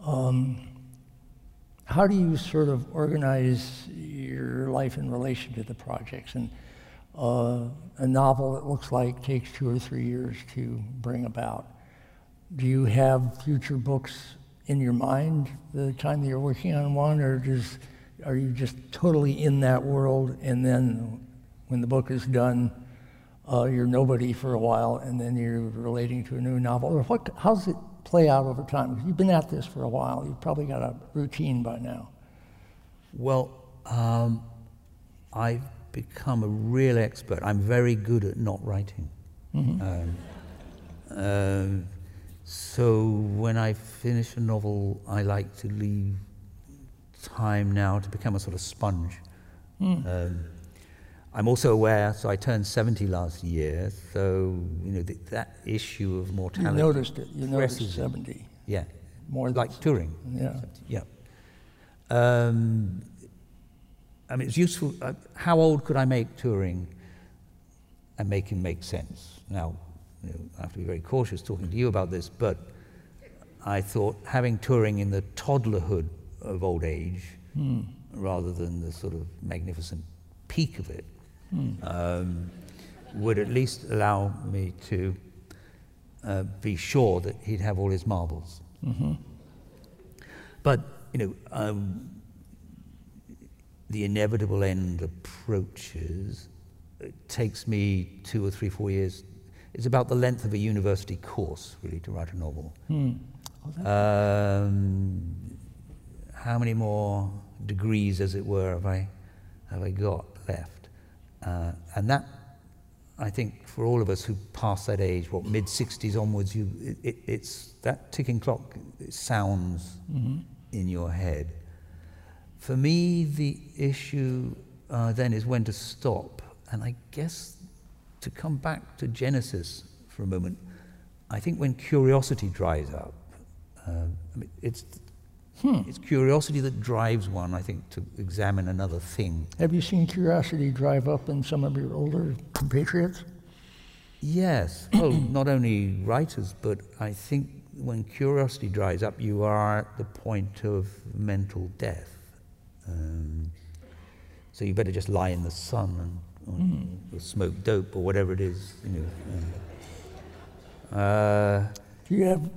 um, how do you sort of organize your life in relation to the projects? And uh, a novel that looks like takes two or three years to bring about. Do you have future books in your mind the time that you're working on one, or just are you just totally in that world, and then when the book is done, uh, you're nobody for a while, and then you're relating to a new novel? Or what? How does it play out over time? You've been at this for a while. You've probably got a routine by now. Well, um, I've become a real expert. I'm very good at not writing. Um, um, so when I finish a novel, I like to leave time now to become a sort of sponge. Um, I'm also aware, so I turned 70 last year, so you know th- that issue of mortality. You noticed it. You noticed presses it. 70. Yeah, More like Turing. Yeah. Yeah. Um, I mean, it's useful. Uh, how old could I make Turing and make him make sense? Now, you know, I have to be very cautious talking to you about this, but I thought having Turing in the toddlerhood of old age rather than the sort of magnificent peak of it um, would at least allow me to uh, be sure that he'd have all his marbles. But, you know, um, the inevitable end approaches. It takes me two or three, four years. It's about the length of a university course, really, to write a novel. Um, how many more degrees, as it were, have I, have I got left? Uh, and that, I think, for all of us who pass that age, what mid 60s onwards, you, it, it, it's that ticking clock it sounds in your head. For me, the issue uh, then is when to stop, and I guess to come back to Genesis for for a moment. I think when curiosity dries up, uh, I mean, it's, Hmm. it's curiosity that drives one, I think, to examine another thing. Have you seen curiosity drive up in some of your older compatriots? Yes. Well, not only writers, but I think when curiosity dries up, you are at the point of mental death. Um, so you better just lie in the sun and or, or smoke dope or whatever it is. You know. Uh, Do you have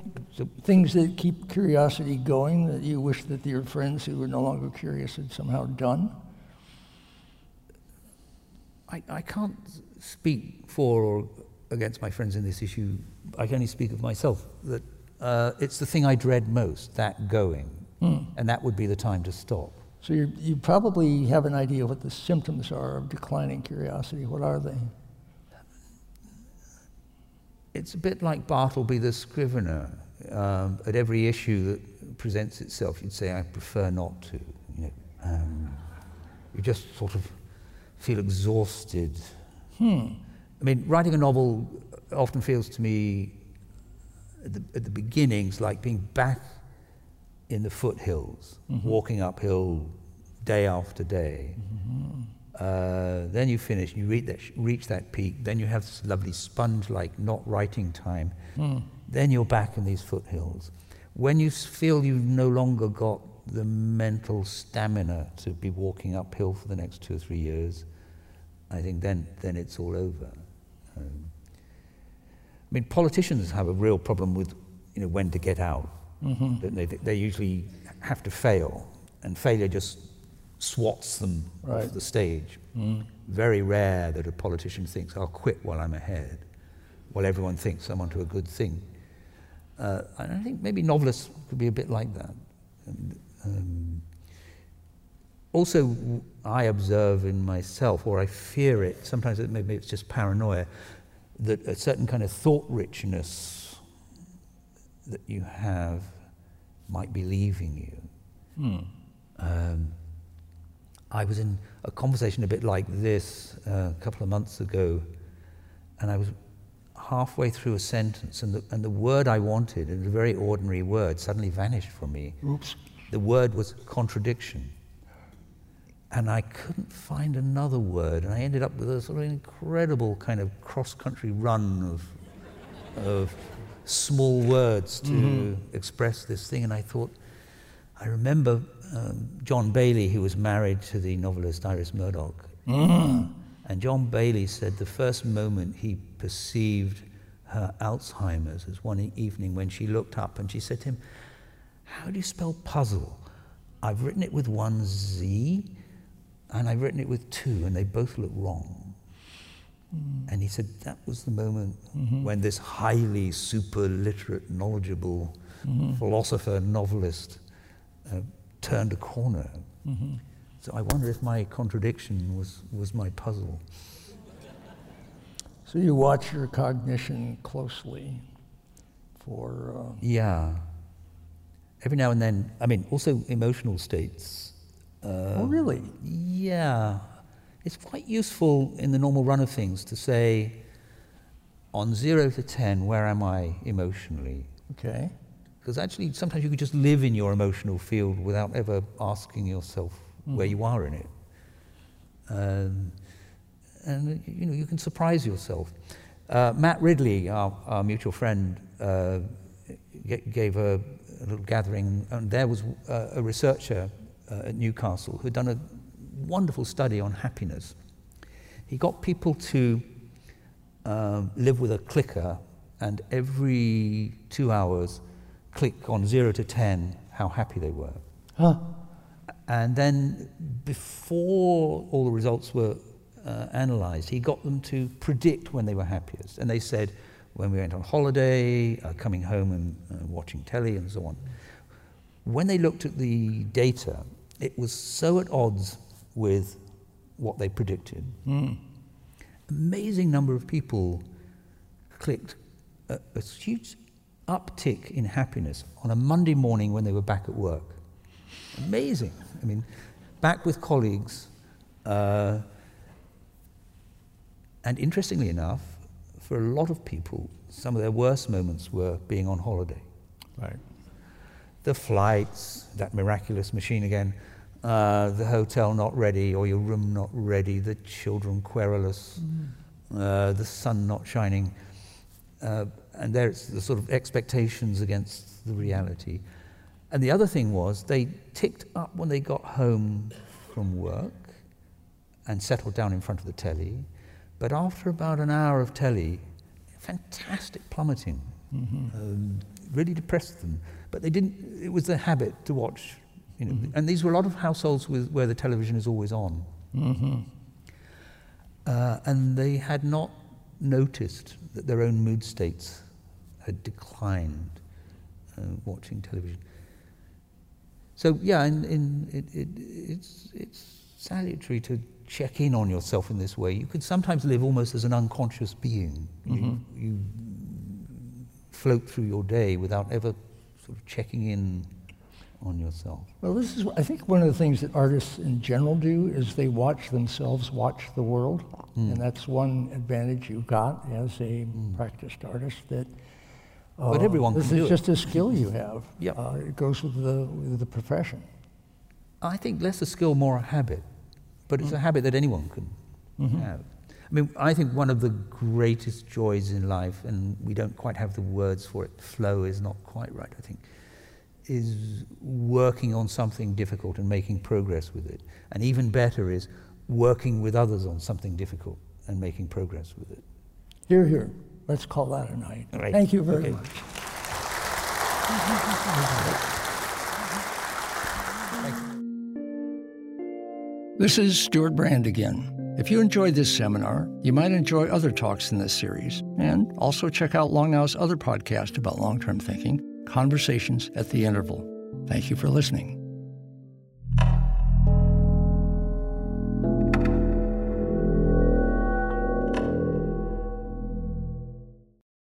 things that keep curiosity going that you wish that your friends who are no longer curious had somehow done? I, I can't speak for or against my friends in this issue. I can only speak of myself. That uh, it's the thing I dread most, that going, and that would be the time to stop. So you you probably have an idea of what the symptoms are of declining curiosity. What are they? It's a bit like Bartleby the Scrivener. Um, at every issue that presents itself, you'd say, "I prefer not to." You know, um, you just sort of feel exhausted. I mean, writing a novel often feels to me at the, at the beginnings like being back in the foothills, walking uphill day after day. Uh, then you finish, you reach that, reach that peak, then you have this lovely sponge like not writing time. Then you're back in these foothills. When you feel you've no longer got the mental stamina to be walking uphill for the next two or three years, I think then, then it's all over. Um, I mean, politicians have a real problem with, you know, when to get out. That They, they usually have to fail, and failure just swats them Right. off the stage. Very rare that a politician thinks, "I'll quit while I'm ahead," while everyone thinks I'm onto a good thing. Uh, and I think maybe novelists could be a bit like that. And, um, also, I observe in myself, or I fear it, sometimes it, maybe it's just paranoia, that a certain kind of thought richness that you have might be leaving you. Um, I was in a conversation a bit like this uh, a couple of months ago, and I was halfway through a sentence, and the, and the word I wanted, and a very ordinary word, suddenly vanished from me. Oops. The word was contradiction. And I couldn't find another word, and I ended up with a sort of incredible kind of cross country run of, of small words to express this thing. And I thought, I remember um, John Bayley, who was married to the novelist Iris Murdoch. And John Bayley said the first moment he perceived her Alzheimer's was one evening when she looked up and she said to him, How do you spell puzzle? I've written it with one Z and I've written it with two, and they both look wrong. And he said that was the moment when this highly super literate, knowledgeable philosopher, novelist uh, turned a corner. So I wonder if my contradiction was, was my puzzle. So you watch your cognition closely for. Uh, Yeah. Every now and then, I mean, also emotional states. Uh, oh, really? Yeah. It's quite useful in the normal run of things to say, on zero to 10, where am I emotionally? Okay. Because actually, sometimes you could just live in your emotional field without ever asking yourself where you are in it. Um, and you know, you can surprise yourself. Uh, Matt Ridley, our, our mutual friend, uh, gave a, a little gathering, and there was uh, a researcher uh, at Newcastle who had done a wonderful study on happiness. He got people to um, live with a clicker, and every two hours, click on zero to ten how happy they were. Huh. And then, before all the results were uh, analysed, he got them to predict when they were happiest. And they said, when we went on holiday, uh, coming home and uh, watching telly, and so on. When they looked at the data, it was so at odds with what they predicted. Amazing number of people clicked a, a huge uptick in happiness on a Monday morning when they were back at work. Amazing. I mean, back with colleagues. Uh, and interestingly enough, for a lot of people, some of their worst moments were being on holiday. Right. The flights, that miraculous machine again, uh, the hotel not ready or your room not ready, the children querulous, mm. uh, the sun not shining. Uh, and there's the sort of expectations against the reality. And the other thing was they ticked up when they got home from work and settled down in front of the telly. But after about an hour of telly, fantastic plummeting. Mm-hmm. Um, really depressed them. But they didn't, it was their habit to watch. You know, mm-hmm. And these were a lot of households with, where the television is always on. Mm-hmm. Uh, and they had not noticed that their own mood states had declined uh, watching television. So yeah, in, in, it, it, it's, it's salutary to check in on yourself in this way. You could sometimes live almost as an unconscious being. Mm-hmm. You, you float through your day without ever sort of checking in on yourself. Well, this is, I think, one of the things that artists in general do is they watch themselves watch the world, mm. and that's one advantage you've got as a mm. practiced artist. That, uh, but everyone this is just a skill you have. yeah, uh, it goes with the with the profession. I think less a skill, more a habit, but it's mm. a habit that anyone can mm-hmm. have. I mean, I think one of the greatest joys in life, and we don't quite have the words for it, flow is not quite right, I think, is working on something difficult and making progress with it. And even better is working with others on something difficult and making progress with it. Here, here. Let's call that a night. Right. Thank you very okay. much. This is Stewart Brand again. If you enjoyed this seminar, you might enjoy other talks in this series, and also check out Long Now's other podcast about long term thinking, Conversations at the Interval. Thank you for listening.